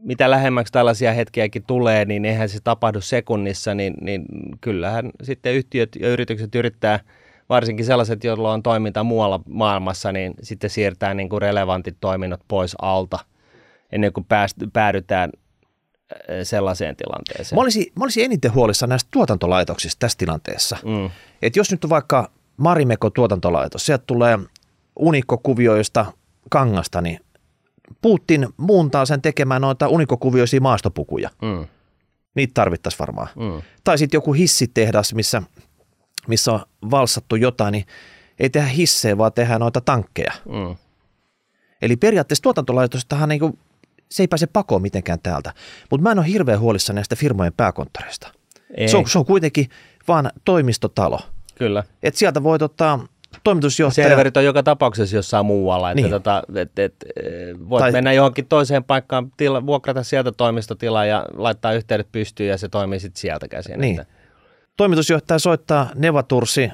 mitä lähemmäksi tällaisia hetkiäkin tulee, niin eihän se tapahdu sekunnissa, niin, niin kyllähän sitten yhtiöt ja yritykset yrittää, varsinkin sellaiset, joilla on toiminta muualla maailmassa, niin sitten siirtää niin kuin relevantit toiminnot pois alta – ennen kuin pääst, päädytään äh, sellaiseen tilanteeseen. Mä olisin, mä olisin eniten huolissa näistä tuotantolaitoksista tässä tilanteessa. Mm. Et jos nyt on vaikka Marimeko tuotantolaitos, sieltä tulee unikkokuvioista kangasta, niin Putin muuntaa sen tekemään noita unikkokuvioisia maastopukuja. Mm. Niitä tarvittaisiin varmaan. Mm. Tai sitten joku hissitehdas, missä, missä on valsattu jotain, niin ei tehdä hissejä, vaan tehdään noita tankkeja. Mm. Eli periaatteessa tuotantolaitostahan niin se ei pääse pakoon mitenkään täältä. Mutta mä en ole hirveän huolissa näistä firmojen pääkonttoreista. Se on, se on kuitenkin vaan toimistotalo. Kyllä. Et sieltä voit ottaa toimitusjohtaja. Serverit on joka tapauksessa jossain muualla. Että niin. tota, et, et, voit tai, mennä johonkin toiseen paikkaan, tila, vuokrata sieltä toimistotilaa ja laittaa yhteydet pystyyn ja se toimii sitten sieltä käsin. Niin. Että. Toimitusjohtaja soittaa Nevatursi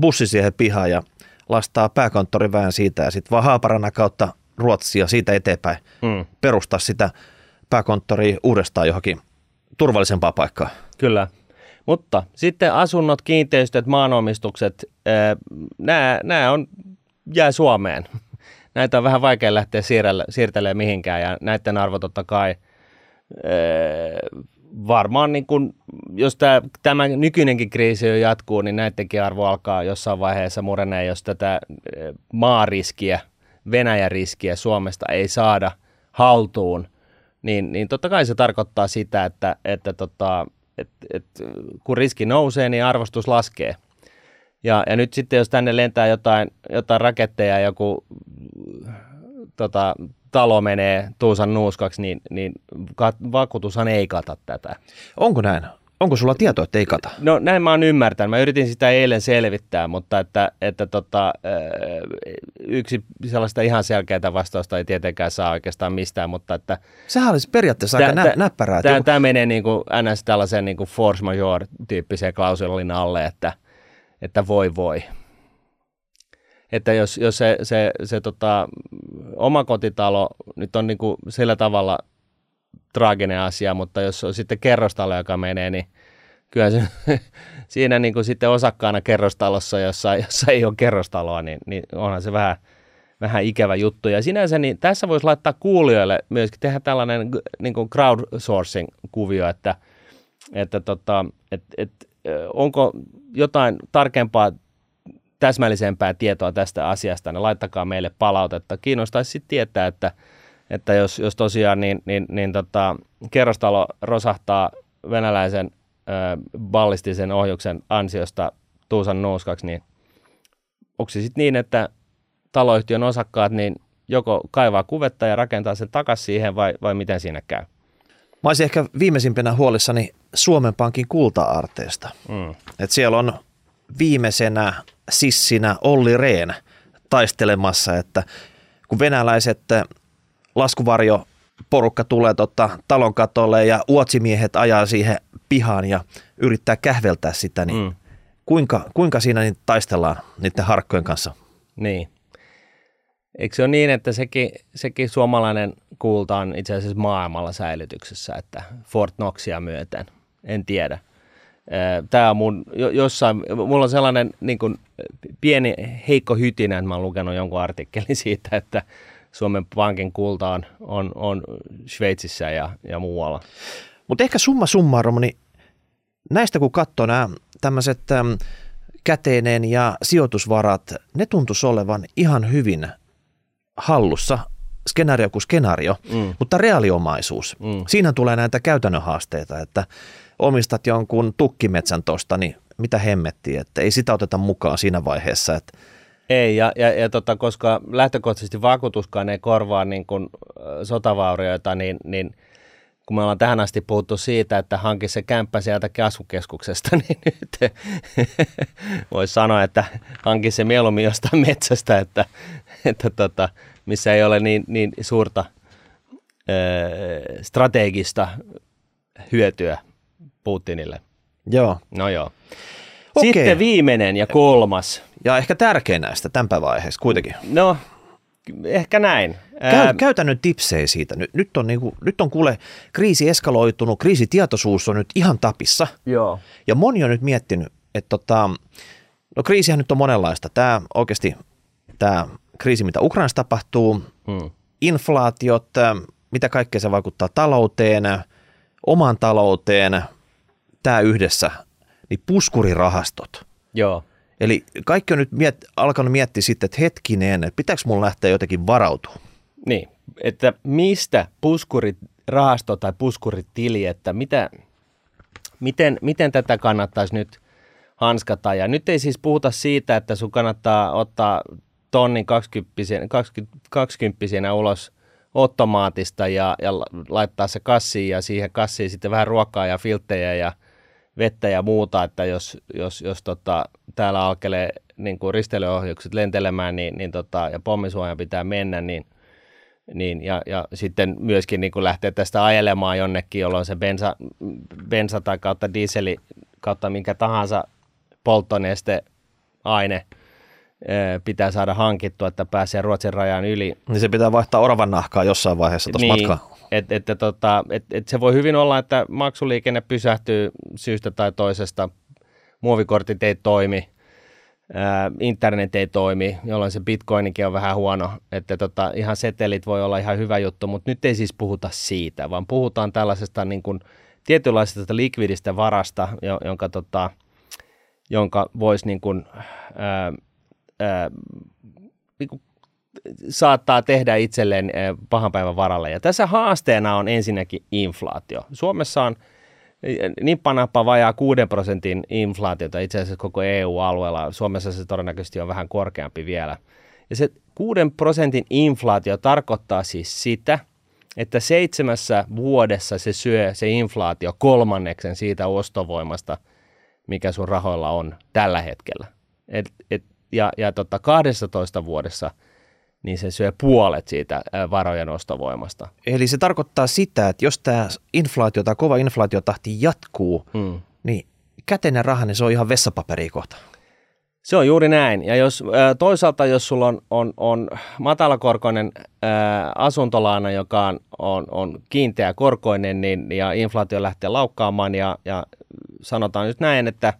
bussi siihen pihaan ja lastaa pääkonttorin vähän siitä ja sitten vaan Haaparana kautta Ruotsia siitä eteenpäin mm. perustaa sitä pääkonttoria uudestaan johonkin turvallisempaa paikkaa. Kyllä. Mutta sitten asunnot, kiinteistöt, maanomistukset, nämä, nämä on, jää Suomeen. Näitä on vähän vaikea lähteä siirtelemään mihinkään ja näiden arvo totta kai varmaan niin kun, jos tämä, tämä nykyinenkin kriisi jo jatkuu, niin näidenkin arvo alkaa jossain vaiheessa murenee, jos tätä eh, maariskiä, Venäjän riskiä Suomesta ei saada haltuun, niin, niin totta kai se tarkoittaa sitä, että, että tota, et, et, kun riski nousee, niin arvostus laskee. Ja, ja nyt sitten, jos tänne lentää jotain, jotain raketteja, joku tota, talo menee tuusan nuuskaksi, niin, niin vakuutushan ei kata tätä. Onko näin? Onko sulla tietoa, että ei kata? No näin mä oon ymmärtänyt. Mä yritin sitä eilen selvittää, mutta että, että tota, yksi sellaista ihan selkeää vastausta ei tietenkään saa oikeastaan mistään, mutta että... Sehän olisi periaatteessa aika nä- näppärää. Tämä, joku... tämä menee niin kuin ns. tällaisen niin kuin force majeure-tyyppiseen klausulin alle, että, että voi voi että jos, jos se, se, se tota, omakotitalo nyt on niin kuin sillä tavalla traaginen asia, mutta jos on sitten kerrostalo, joka menee, niin kyllä se, siinä niin kuin sitten osakkaana kerrostalossa, jossa, jossa ei ole kerrostaloa, niin, niin onhan se vähän, vähän ikävä juttu. Ja sinänsä niin tässä voisi laittaa kuulijoille myöskin tehdä tällainen niin kuin crowdsourcing-kuvio, että, että tota, et, et, onko jotain tarkempaa täsmällisempää tietoa tästä asiasta, niin laittakaa meille palautetta. Kiinnostaisi sitten tietää, että, että jos, jos tosiaan niin, niin, niin tota, kerrostalo rosahtaa venäläisen ö, ballistisen ohjuksen ansiosta Tuusan nouskaksi, niin onko se sitten niin, että taloyhtiön osakkaat niin joko kaivaa kuvetta ja rakentaa sen takaisin siihen vai, vai miten siinä käy? Mä olisin ehkä viimeisimpänä huolissani Suomen Pankin kulta-arteesta. Mm. Et siellä on viimeisenä sissinä Olli Rehn taistelemassa, että kun venäläiset laskuvarjo porukka tulee tota talon katolle ja uotsimiehet ajaa siihen pihaan ja yrittää kähveltää sitä, niin mm. kuinka, kuinka siinä niin taistellaan niiden harkkojen kanssa? Niin. Eikö se ole niin, että sekin, sekin suomalainen kulta on itse asiassa maailmalla säilytyksessä, että Fort Knoxia myöten? En tiedä. Tämä on mun, jossain, mulla on sellainen niin kuin, pieni heikko hytinä, että mä oon lukenut jonkun artikkelin siitä, että Suomen Pankin kulta on, on, on Sveitsissä ja, ja muualla. Mutta ehkä summa summarum, niin näistä kun katsoo nämä tämmöiset käteinen ja sijoitusvarat, ne tuntuisi olevan ihan hyvin hallussa skenaario kuin skenaario, mm. mutta reaaliomaisuus, mm. siinä tulee näitä käytännön haasteita, että omistat jonkun tukkimetsän tosta, niin mitä hemmettiä, että ei sitä oteta mukaan siinä vaiheessa, että ei, ja, ja, ja tota, koska lähtökohtaisesti vakuutuskaan ei korvaa niin kuin, sotavaurioita, niin, niin kun me ollaan tähän asti puhuttu siitä, että hanki se kämppä sieltä kasvukeskuksesta, niin nyt voisi sanoa, että hanki se mieluummin jostain metsästä, että, että tota, missä ei ole niin, niin suurta ö, strategista hyötyä Putinille. Joo. No joo. Okei. Sitten viimeinen ja kolmas. Ja ehkä tärkein näistä tämän vaiheessa kuitenkin. No, ehkä näin. Käy, käytännön tipsejä siitä. Nyt, nyt, on niinku, nyt on kuule kriisi eskaloitunut, kriisitietoisuus on nyt ihan tapissa. Joo. Ja moni on nyt miettinyt, että tota, no kriisihän nyt on monenlaista. Tämä oikeasti, tämä kriisi, mitä Ukrainassa tapahtuu, hmm. inflaatiot, mitä kaikkea se vaikuttaa talouteen, omaan talouteen, tämä yhdessä, niin puskurirahastot. Joo. Eli kaikki on nyt miet, alkanut miettiä sitten, että hetkinen, että pitääkö mun lähteä jotenkin varautua? Niin, että mistä puskurirahasto tai puskuritili, että mitä, miten, miten tätä kannattaisi nyt hanskata. Ja nyt ei siis puhuta siitä, että sun kannattaa ottaa tonnin 20, 20 ulos ottomaatista ja, ja laittaa se kassiin ja siihen kassiin sitten vähän ruokaa ja filttejä ja – vettä ja muuta, että jos, jos, jos tota, täällä alkelee niin kuin risteilyohjukset lentelemään niin, niin tota, ja pommisuojan pitää mennä, niin, niin ja, ja sitten myöskin niin kuin lähtee tästä ajelemaan jonnekin, jolloin se bensa, bensa tai kautta dieseli kautta minkä tahansa polttoneste aine pitää saada hankittua, että pääsee Ruotsin rajan yli. Niin se pitää vaihtaa oravan nahkaa jossain vaiheessa tuossa niin, matkaa. Et, et, tota, et, et se voi hyvin olla, että maksuliikenne pysähtyy syystä tai toisesta, muovikortit ei toimi, internet ei toimi, jolloin se bitcoinikin on vähän huono. Että tota, ihan setelit voi olla ihan hyvä juttu, mutta nyt ei siis puhuta siitä, vaan puhutaan tällaisesta niin kuin tietynlaisesta likvidistä varasta, jonka, tota, jonka voisi niin kuin, ää, ää, niin kuin saattaa tehdä itselleen pahan päivän varalle. Ja tässä haasteena on ensinnäkin inflaatio. Suomessa on niin panappa vajaa 6 prosentin inflaatiota itse asiassa koko EU-alueella. Suomessa se todennäköisesti on vähän korkeampi vielä. Ja se 6 prosentin inflaatio tarkoittaa siis sitä, että seitsemässä vuodessa se syö se inflaatio kolmanneksen siitä ostovoimasta, mikä sun rahoilla on tällä hetkellä. Et, et, ja ja tota 12 vuodessa niin se syö puolet siitä varojen ostovoimasta. Eli se tarkoittaa sitä, että jos tämä inflaatio tai kova inflaatiotahti jatkuu, mm. niin käteinen raha, niin se on ihan vessapaperi kohta. Se on juuri näin. Ja jos toisaalta, jos sulla on, on, on matalakorkoinen ää, asuntolaina, joka on, on, on kiinteä korkoinen, niin, ja inflaatio lähtee laukkaamaan, ja, ja sanotaan nyt näin, että,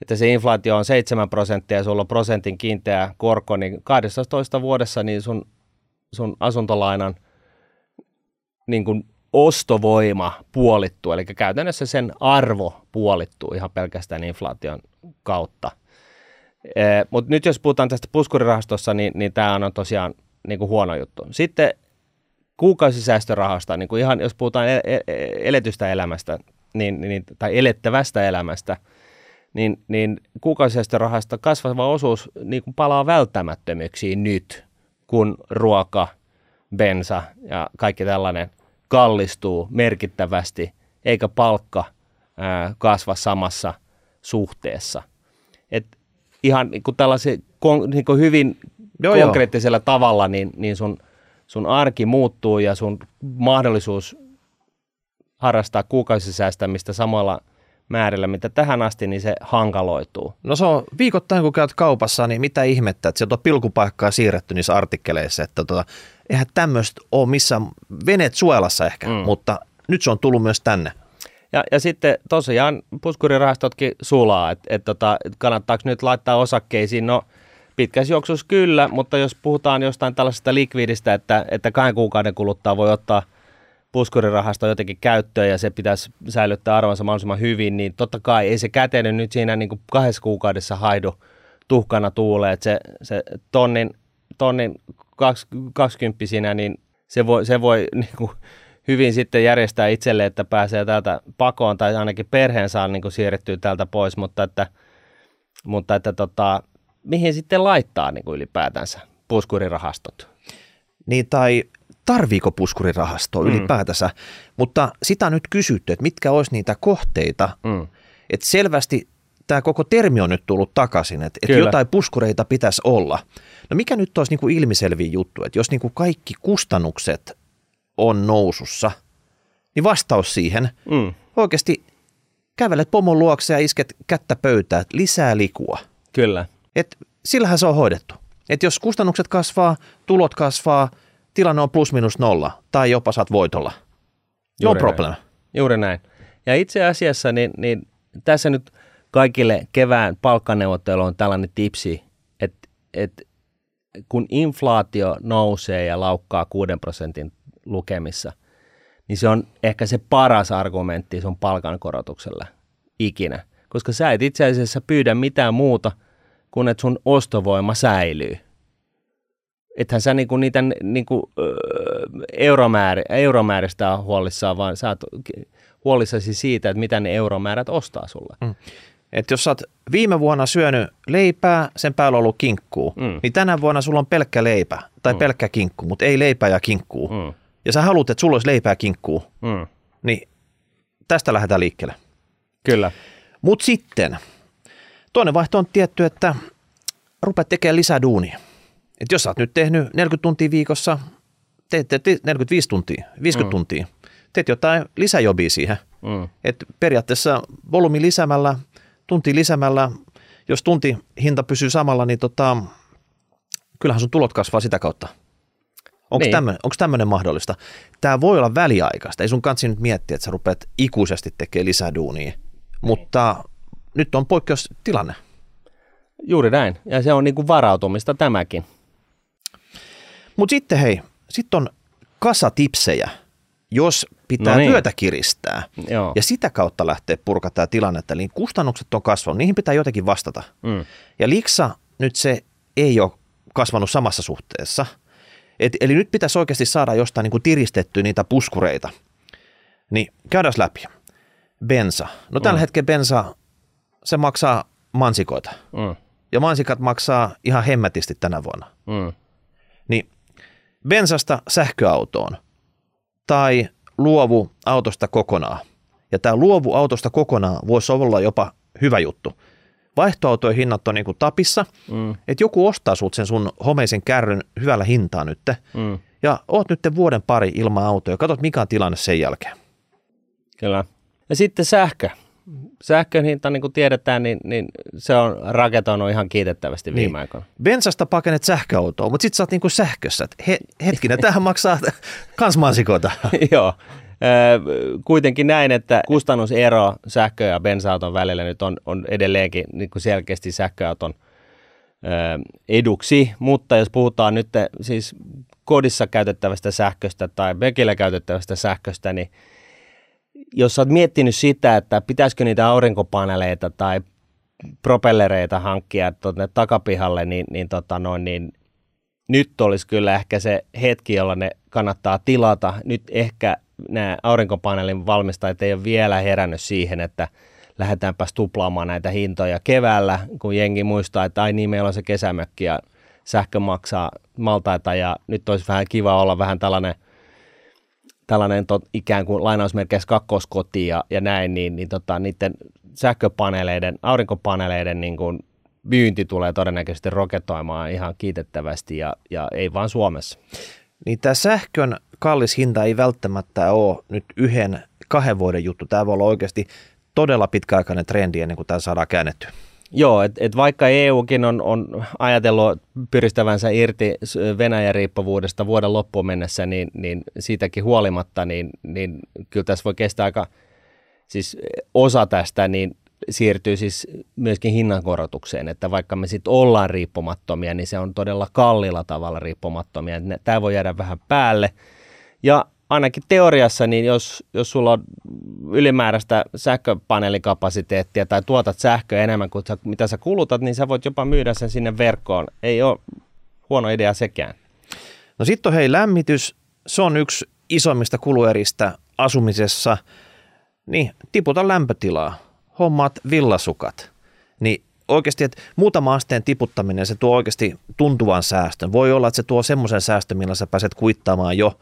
että se inflaatio on 7 prosenttia ja sulla on prosentin kiinteä korko, niin 12 vuodessa niin sun, sun asuntolainan niin kuin ostovoima puolittuu, eli käytännössä sen arvo puolittuu ihan pelkästään inflaation kautta. Eh, Mutta nyt jos puhutaan tästä puskurirahastossa, niin, niin tämä on tosiaan niin kuin huono juttu. Sitten kuukausisäästörahasta, niin kuin ihan jos puhutaan e-, e-, eletystä elämästä niin, niin, tai elettävästä elämästä, niin, niin kuukausisäästörahasta kasvava osuus niin kuin palaa välttämättömyyksiin nyt, kun ruoka, bensa ja kaikki tällainen kallistuu merkittävästi, eikä palkka ää, kasva samassa suhteessa. Et ihan niin kuin tällaisen niin kuin hyvin joo, konkreettisella joo. tavalla, niin, niin sun, sun arki muuttuu ja sun mahdollisuus harrastaa kuukausisäästämistä samalla määrillä, mitä tähän asti, niin se hankaloituu. No se on viikoittain, kun käyt kaupassa, niin mitä ihmettä, että sieltä on pilkupaikkaa siirretty niissä artikkeleissa, että tota, eihän tämmöistä ole missään Venezuelassa ehkä, mm. mutta nyt se on tullut myös tänne. Ja, ja sitten tosiaan puskurirahastotkin sulaa, että et tota, kannattaako nyt laittaa osakkeisiin, no pitkässä juoksussa kyllä, mutta jos puhutaan jostain tällaisesta likvidistä, että, että kahden kuukauden kuluttaa voi ottaa puskurirahasto jotenkin käyttöön ja se pitäisi säilyttää arvonsa mahdollisimman hyvin, niin totta kai ei se käteinen nyt siinä niin kuin kahdessa kuukaudessa haidu tuhkana tuulee, että se, se tonnin, tonnin 20 niin se voi, se voi niin kuin hyvin sitten järjestää itselle, että pääsee täältä pakoon tai ainakin perheen saa niin kuin siirrettyä täältä pois, mutta että, mutta että tota, mihin sitten laittaa niin kuin ylipäätänsä puskurirahastot? Niin tai tarviiko puskurirahastoa mm. ylipäätänsä, mutta sitä on nyt kysytty, että mitkä olisi niitä kohteita, mm. että selvästi tämä koko termi on nyt tullut takaisin, että, että jotain puskureita pitäisi olla. No mikä nyt olisi niin kuin ilmiselviä juttu, että jos niin kuin kaikki kustannukset on nousussa, niin vastaus siihen mm. oikeasti kävelet pomon luokse ja isket kättä pöytään, lisää likua. Kyllä. Et sillähän se on hoidettu. Et jos kustannukset kasvaa, tulot kasvaa, tilanne on plus minus nolla tai jopa saat voitolla. No Juuri no problem. Näin. Juuri näin. Ja itse asiassa niin, niin tässä nyt kaikille kevään palkkaneuvottelu on tällainen tipsi, että, että kun inflaatio nousee ja laukkaa 6 prosentin lukemissa, niin se on ehkä se paras argumentti sun palkankorotukselle ikinä. Koska sä et itse asiassa pyydä mitään muuta kuin että sun ostovoima säilyy. Ethän sä niinku niitä niinku, euromäärä, euromääristä on huolissaan, vaan sä oot huolissasi siitä, että mitä ne euromäärät ostaa sulle. Mm. Et jos sä oot viime vuonna syönyt leipää, sen päällä on ollut kinkkuu, mm. niin tänä vuonna sulla on pelkkä leipä tai mm. pelkkä kinkku, mutta ei leipää ja kinkkuu. Mm ja sä haluat, että sulla olisi leipää kinkkuu, mm. niin tästä lähdetään liikkeelle. Kyllä. Mutta sitten, toinen vaihto on tietty, että rupeat tekemään lisää duunia. Et jos sä oot nyt tehnyt 40 tuntia viikossa, teet, teet 45 tuntia, 50 mm. tuntia, teet jotain lisäjobia siihen. Mm. Et periaatteessa volyymi lisäämällä, tunti lisäämällä, jos tunti hinta pysyy samalla, niin tota, kyllähän sun tulot kasvaa sitä kautta. Onko niin. tämmöinen, tämmöinen mahdollista? Tämä voi olla väliaikaista. Ei sun kansi nyt miettiä, että sä rupeat ikuisesti tekemään lisää duunia. Niin. Mutta nyt on poikkeustilanne. Juuri näin. Ja se on niin kuin varautumista tämäkin. Mutta sitten hei, sitten on kasatipsejä, jos pitää No niin. työtä kiristää Joo. ja sitä kautta lähtee purkaa tämä tilannetta, niin kustannukset on kasvanut, niihin pitää jotenkin vastata. Mm. Ja liksa nyt se ei ole kasvanut samassa suhteessa. Et, eli nyt pitäisi oikeasti saada jostain niin kuin tiristettyä niitä puskureita. Niin käydään läpi. Bensa. No tällä Mm. hetkellä bensa, se maksaa mansikoita. Mm. Ja mansikat maksaa ihan hemmetisti tänä vuonna. Mm. Niin bensasta sähköautoon tai luovu autosta kokonaan. Ja tämä luovu autosta kokonaan voisi olla jopa hyvä juttu. Vaihtoautojen hinnat on niinku tapissa, Mm. että joku ostaa sut sen sun homeisen kärryn hyvällä hintaa nyt. Mm. Ja oot nyt vuoden pari ilman autoa ja katsot mikä on tilanne sen jälkeen. Kyllä. Ja sitten sähkö. Sähkön hinta, niin kuin tiedetään, niin, niin se on raketoinut ihan kiitettävästi viime Niin. aikoina. Bensasta pakenet sähköautoa, mutta sit sä oot niinku sähkössä. Et He, hetkinen, tähän maksaa kans mansikoita. Joo. Kuitenkin näin, että kustannusero sähkö- ja bensa-auton välillä nyt on, on edelleenkin niin kuin selkeästi sähköauton eduksi, mutta jos puhutaan nyt siis kodissa käytettävästä sähköstä tai mökillä käytettävästä sähköstä, niin jos olet miettinyt sitä, että pitäisikö niitä aurinkopaneeleita tai propellereita hankkia tuonne takapihalle, niin, niin, tota noin, niin nyt olisi kyllä ehkä se hetki, jolla ne kannattaa tilata. Nyt ehkä nämä aurinkopaneelin valmistajat ei ole vielä herännyt siihen, että lähdetäänpäs tuplaamaan näitä hintoja keväällä, kun jengi muistaa, että ai niin, meillä on se kesämökki ja sähkö maksaa maltaita ja nyt olisi vähän kiva olla vähän tällainen tällainen tot, ikään kuin lainausmerkeissä kakkoskoti ja, ja näin, niin, niin tota, niiden sähköpaneeleiden, aurinkopaneeleiden niin kuin myynti tulee todennäköisesti roketoimaan ihan kiitettävästi ja, ja ei vaan Suomessa. Niin tämä sähkön kallis hinta ei välttämättä ole nyt yhden, kahden vuoden juttu. Tämä voi olla oikeasti todella pitkäaikainen trendi ennen kuin tämä saadaan käännettyä. Joo, että et vaikka EUkin on, on ajatellut pyristävänsä irti Venäjän riippuvuudesta vuoden loppuun mennessä, niin, niin siitäkin huolimatta, niin, niin kyllä tässä voi kestää aika, siis osa tästä niin siirtyy siis myöskin hinnankorotukseen, että vaikka me sitten ollaan riippumattomia, niin se on todella kallilla tavalla riippumattomia. Tämä voi jäädä vähän päälle. Ja ainakin teoriassa, niin jos, jos sulla on ylimääräistä sähköpaneelikapasiteettia tai tuotat sähköä enemmän kuin sä, mitä sä kulutat, niin sä voit jopa myydä sen sinne verkkoon. Ei ole huono idea sekään. No sitten on hei lämmitys, se on yksi isommista kulueristä asumisessa. Niin, tiputa lämpötilaa, hommaat villasukat. Niin oikeasti, että muutama asteen tiputtaminen, se tuo oikeasti tuntuvan säästön. Voi olla, että se tuo semmoisen säästön, millä sä pääset kuittaamaan jo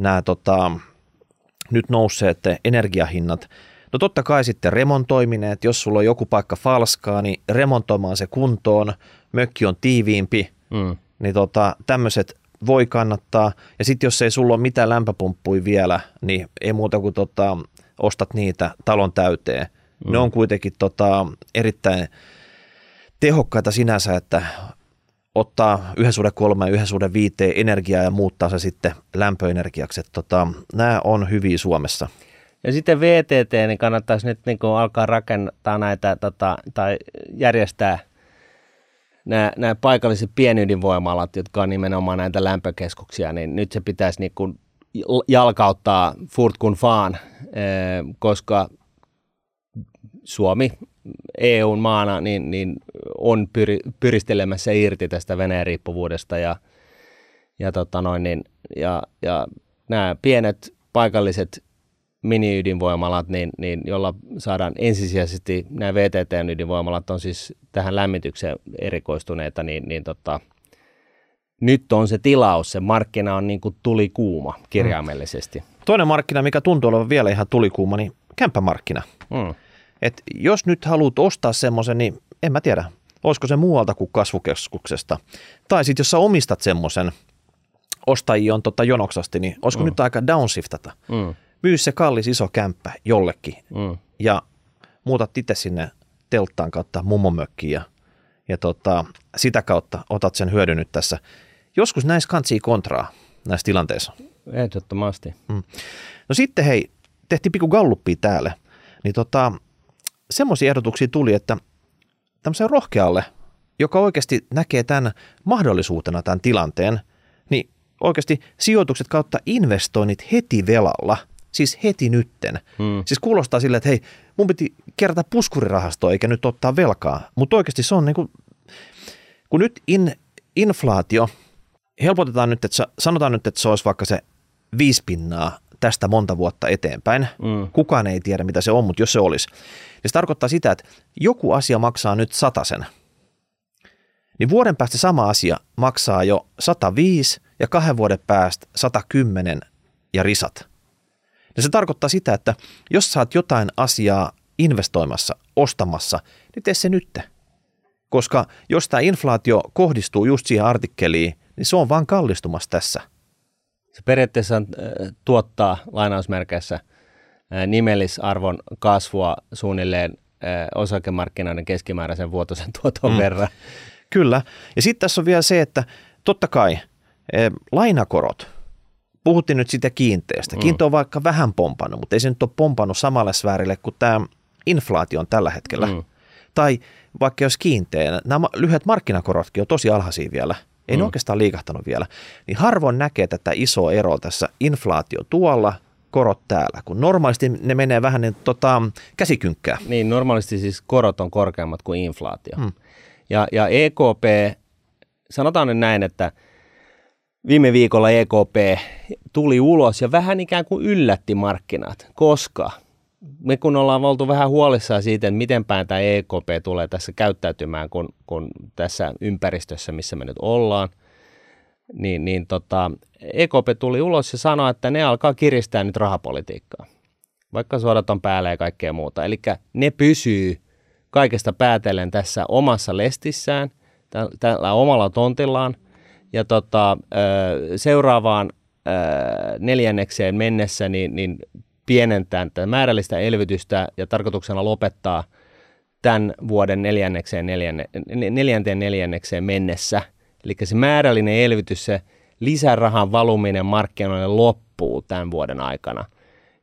nämä tota, nyt nousseet energiahinnat. No totta kai sitten remontoiminen, että jos sulla on joku paikka falskaa, niin remontoimaan se kuntoon, mökki on tiiviimpi, Mm. niin tota, tämmöiset voi kannattaa. Ja sitten jos ei sulla ole mitään lämpöpumppuja vielä, niin ei muuta kuin tota, ostat niitä talon täyteen. Mm. Ne on kuitenkin tota, erittäin tehokkaita sinänsä, että ottaa yhden suhde kolme ja yhden suhde viiteen energiaa ja muuttaa se sitten lämpöenergiaksi. Tota, nämä on hyviä Suomessa. Ja sitten VTT, niin kannattaisi nyt niin kuin alkaa rakentaa näitä tota, tai järjestää nämä, nämä paikalliset pienydinvoimalat, jotka on nimenomaan näitä lämpökeskuksia, niin nyt se pitäisi niin kuin jalkauttaa furt kun faan, eh, koska Suomi EUn maana niin, niin on pyri, pyristelemässä irti tästä Venäjän riippuvuudesta ja, ja, tota noin, niin, ja, ja nämä pienet paikalliset mini-ydinvoimalat, niin, niin jolla saadaan ensisijaisesti, nämä VTT-ydinvoimalat on siis tähän lämmitykseen erikoistuneita, niin, niin tota, nyt on se tilaus, se markkina on niin kuin tuli kuuma kirjaimellisesti. Toinen markkina, mikä tuntuu olevan vielä ihan tulikuuma, niin kämppämarkkina. Mm. Et jos nyt haluat ostaa semmoisen, niin en mä tiedä, olisiko se muualta kuin kasvukeskuksesta. Tai sitten jos sä omistat semmoisen, ostajia on tota jonoksasti, niin olisiko mm. nyt aika downshiftata? Mm. Myy se kallis iso kämppä jollekin Mm. ja muutat itse sinne telttaan kautta mummomökkiin ja, ja tota, sitä kautta otat sen hyödyn nyt tässä. Joskus näissä kantsii kontraa näissä tilanteissa. Ehdottomasti. No sitten hei, tehtiin pikku galluppia täällä, niin tota, semmoisia ehdotuksia tuli, että tämmöiseen rohkealle, joka oikeasti näkee tämän mahdollisuutena tämän tilanteen, niin oikeasti sijoitukset kautta investoinnit heti velalla, siis heti nytten. Hmm. Siis kuulostaa silleen, että hei, mun piti kerätä puskurirahastoa eikä nyt ottaa velkaa, mutta oikeasti se on niin kuin, kun nyt in, inflaatio, helpotetaan nyt, että sanotaan nyt, että se olisi vaikka se viisi pinnaa tästä monta vuotta eteenpäin. Mm. Kukaan ei tiedä, mitä se on, mutta jos se olisi. Niin se tarkoittaa sitä, että joku asia maksaa nyt sen. Niin vuoden päästä sama asia maksaa jo 105 ja kahden vuoden päästä 110 ja risat. Ja se tarkoittaa sitä, että jos saat jotain asiaa investoimassa, ostamassa, niin tee se nyt. Koska jos tämä inflaatio kohdistuu just siihen artikkeliin, niin se on vaan kallistumassa tässä. Se periaatteessa äh, tuottaa lainausmerkeissä äh, nimellisarvon kasvua suunnilleen äh, osakemarkkinoiden keskimääräisen vuotoisen tuoton mm. verran. Kyllä. Ja sitten tässä on vielä se, että totta kai lainakorot, puhuttiin nyt sitä kiinteästä. Mm. Kiinto on vaikka vähän pompannut, mutta ei se nyt ole pompannut samalle sfäärille kuin tämä inflaatio on tällä hetkellä. Mm. Tai vaikka jos kiinteä, nämä lyhyet markkinakorotkin on tosi alhaisia vielä – ei mm. ne oikeastaan liikahtanut vielä. Niin harvoin näkee tätä isoa eroa tässä inflaatio tuolla, korot täällä, kun normaalisti ne menee vähän niin tota, käsikynkkää. Niin, normaalisti siis korot on korkeammat kuin inflaatio. Hmm. Ja, ja EKP, sanotaan nyt näin, että viime viikolla EKP tuli ulos ja vähän ikään kuin yllätti markkinat, koska me kun ollaan oltu vähän huolissaan siitä, että miten päin tämä EKP tulee tässä käyttäytymään, kun, kun tässä ympäristössä, missä me nyt ollaan, niin, niin tota, EKP tuli ulos ja sanoi, että ne alkaa kiristää nyt rahapolitiikkaa, vaikka suodat on päällä ja kaikkea muuta. Eli ne pysyy kaikesta päätellen tässä omassa lestissään, tällä omalla tontillaan, ja tota, seuraavaan neljännekseen mennessä niin, niin pienentää tätä määrällistä elvytystä ja tarkoituksena lopettaa tämän vuoden neljännekseen, neljänne, neljänteen neljännekseen mennessä. Eli se määrällinen elvytys, se lisärahan valuminen markkinoille loppuu tämän vuoden aikana,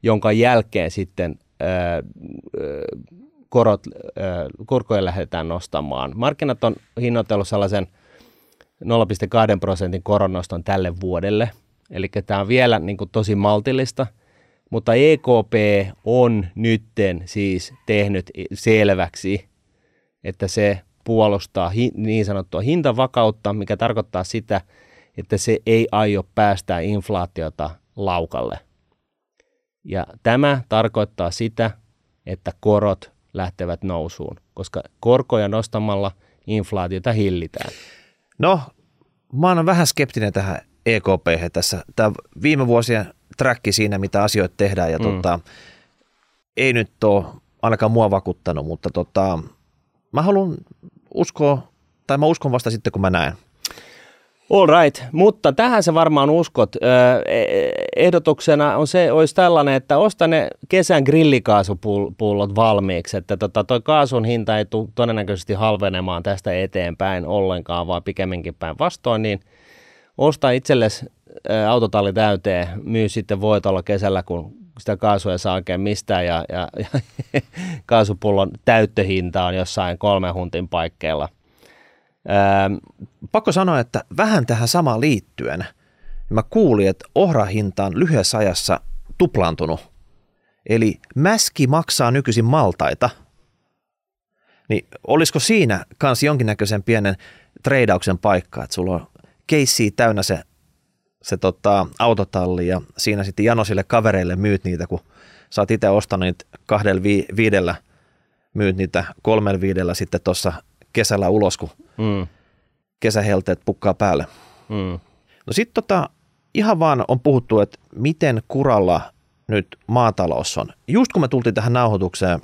jonka jälkeen sitten ää, korot, ää, korkoja lähdetään nostamaan. Markkinat on hinnoitellut sellaisen 0,2 prosentin koronnoston tälle vuodelle, eli tämä on vielä niin kuin, tosi maltillista – mutta EKP on nytten siis tehnyt selväksi, että se puolustaa niin sanottua hintavakautta, mikä tarkoittaa sitä, että se ei aio päästää inflaatiota laukalle. Ja tämä tarkoittaa sitä, että korot lähtevät nousuun, koska korkoja nostamalla inflaatiota hillitään. No, mä oon vähän skeptinen tähän EKP tässä. Tämä viime vuosien träkki siinä, mitä asioita tehdään ja mm. tota, ei nyt ole ainakaan mua vakuuttanut, mutta tota, mä haluan uskoa, tai mä uskon vasta sitten, kun mä näen. All right, mutta tähän se varmaan uskot. E, ehdotuksena on se, olisi tällainen, että osta ne kesän grillikaasupullot valmiiksi, että tota, toi kaasun hinta ei tule todennäköisesti halvenemaan tästä eteenpäin ollenkaan, vaan pikemminkin päin vastoin, niin osta itsellesi autotalli täyteen, myy sitten voitolla kesällä, kun sitä kaasua saa oikein mistään ja, ja, ja kaasupullon täyttöhinta on jossain kolmen huntin paikkeilla. Ähm, Pakko sanoa, että vähän tähän samaan liittyen, mä kuulin, että ohrahinta on lyhyessä ajassa tuplaantunut. Eli mäski maksaa nykyisin maltaita. Niin olisiko siinä kanssa jonkinnäköisen pienen treidauksen paikka, että sulla on keissiä täynnä se se tota, autotalli ja siinä sitten janosille kavereille myyt niitä, kun sä oot itse ostanut niitä kahdella vi- viidellä, myyt niitä kolmella viidellä sitten tuossa kesällä ulos, kun mm. kesähelteet pukkaa päälle. Mm. No sitten tota, ihan vaan on puhuttu, että miten kuralla nyt maatalous on. Just kun me tultiin tähän nauhoitukseen,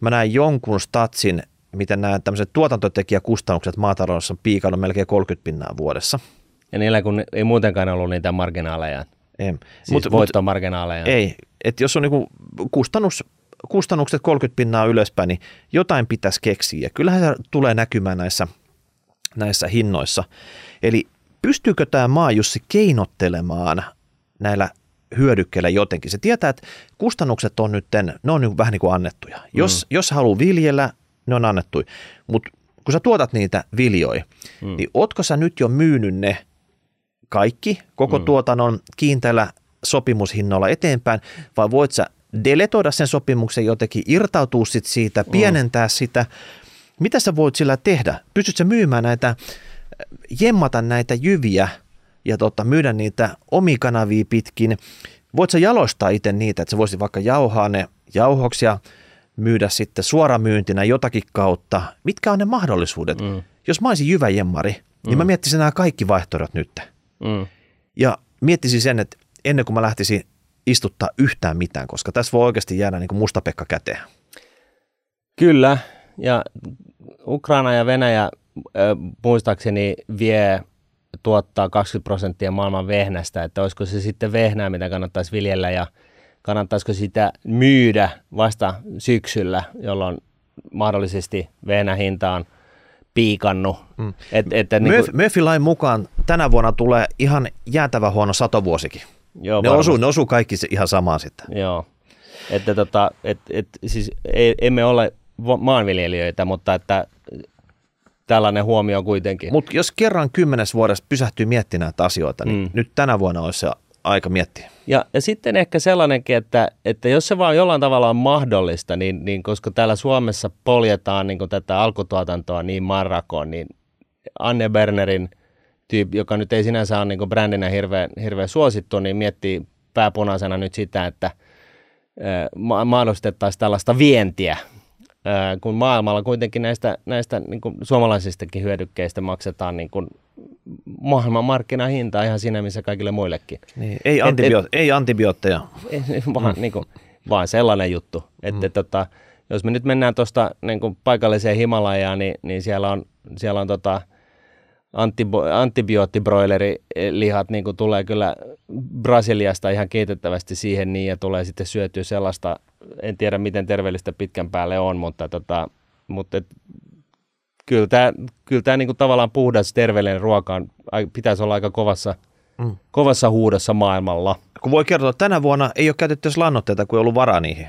mä näin jonkun statsin, miten nämä tämmöiset tuotantotekijäkustannukset maataloudessa on piikannut melkein 30 pinnaa vuodessa – ja niillä kun ei muutenkaan ollut niitä marginaaleja. Ei. Siis mut, voittomarginaaleja. Ei, että jos on niinku kustannus, kustannukset 30 pinnaa ylöspäin, niin jotain pitäisi keksiä. Kyllähän se tulee näkymään näissä, näissä hinnoissa. Eli pystyykö tämä maa Jussi keinottelemaan näillä hyödykkeillä jotenkin. Se tietää, että kustannukset on nyt, ne on niin vähän niin kuin annettuja. Mm. Jos, jos haluaa viljellä, ne on annettu. Mutta kun sä tuotat niitä viljoja, mm. niin ootko sä nyt jo myynyt ne kaikki, koko mm. tuotannon kiinteällä sopimushinnoilla eteenpäin, vai voit sä deletoida sen sopimuksen jotenkin, irtautua sit siitä, mm. pienentää mm. sitä. Mitä sä voit sillä tehdä? Pystyt sä myymään näitä, jemmata näitä jyviä ja tota, myydä niitä omikanavia pitkin? Voit sä jalostaa itse niitä, että sä voisit vaikka jauhaa ne jauhoksi ja myydä sitten suoramyyntinä jotakin kautta. Mitkä on ne mahdollisuudet? Mm. Jos mä olisin jyväjemmari, mm. niin mä mm. miettisin nämä kaikki vaihtoehdot nyt. Mm. Ja miettisin sen, että ennen kuin mä lähtisin istuttaa yhtään mitään, koska tässä voi oikeasti jäädä niin kuin mustapekka käteen. Kyllä, ja Ukraina ja Venäjä muistaakseni vie tuottaa 20 prosenttia maailman vehnästä, että olisiko se sitten vehnää, mitä kannattaisi viljellä ja kannattaisiko sitä myydä vasta syksyllä, jolloin mahdollisesti vehnähinta on piikannut. Mm. Et, et, niin kuin... Murphy-lain mukaan tänä vuonna tulee ihan jäätävä huono satovuosikin. Joo, ne, osuu, ne osuu kaikki ihan samaan sitten. Joo, että tota, et, et, siis ei, emme ole maanviljelijöitä, mutta että tällainen huomio kuitenkin. Mutta jos kerran kymmenes vuodesta pysähtyy miettimään näitä asioita, niin mm. nyt tänä vuonna olisi se aika miettiä. Ja, ja sitten ehkä sellainenkin, että, että jos se vaan jollain tavalla on mahdollista, niin, niin koska täällä Suomessa poljetaan niin tätä alkutuotantoa niin marrakoon, niin Anne Bernerin tyyppi, joka nyt ei sinänsä ole niin brändinä hirveän, hirveän suosittu, niin miettii pääpunaisena nyt sitä, että ma- mahdollistettaisiin tällaista vientiä kun maailmalla kuitenkin näistä, näistä niin suomalaisistakin hyödykkeistä maksetaan niin maailman markkinahinta ihan siinä, missä kaikille muillekin. Niin, ei, antibio- et, ei antibiootteja. Vaan, mm. niin kuin, vaan sellainen juttu, että mm. tota, jos me nyt mennään tuosta niin paikalliseen Himalajaan, niin, niin siellä on, siellä on tota, antibioottibroilerilihat niin kuin tulee kyllä Brasiliasta ihan kiitettävästi siihen niin ja tulee sitten syötyä sellaista, en tiedä miten terveellistä pitkän päälle on, mutta, tota, mutta et, kyllä tämä, kyllä tämä niin kuin tavallaan puhdas terveellinen ruoka on, pitäisi olla aika kovassa, mm. kovassa huudossa maailmalla. Kun voi kertoa, että tänä vuonna ei ole käytetty edes lannoitteita, kun ei ollut varaa niihin.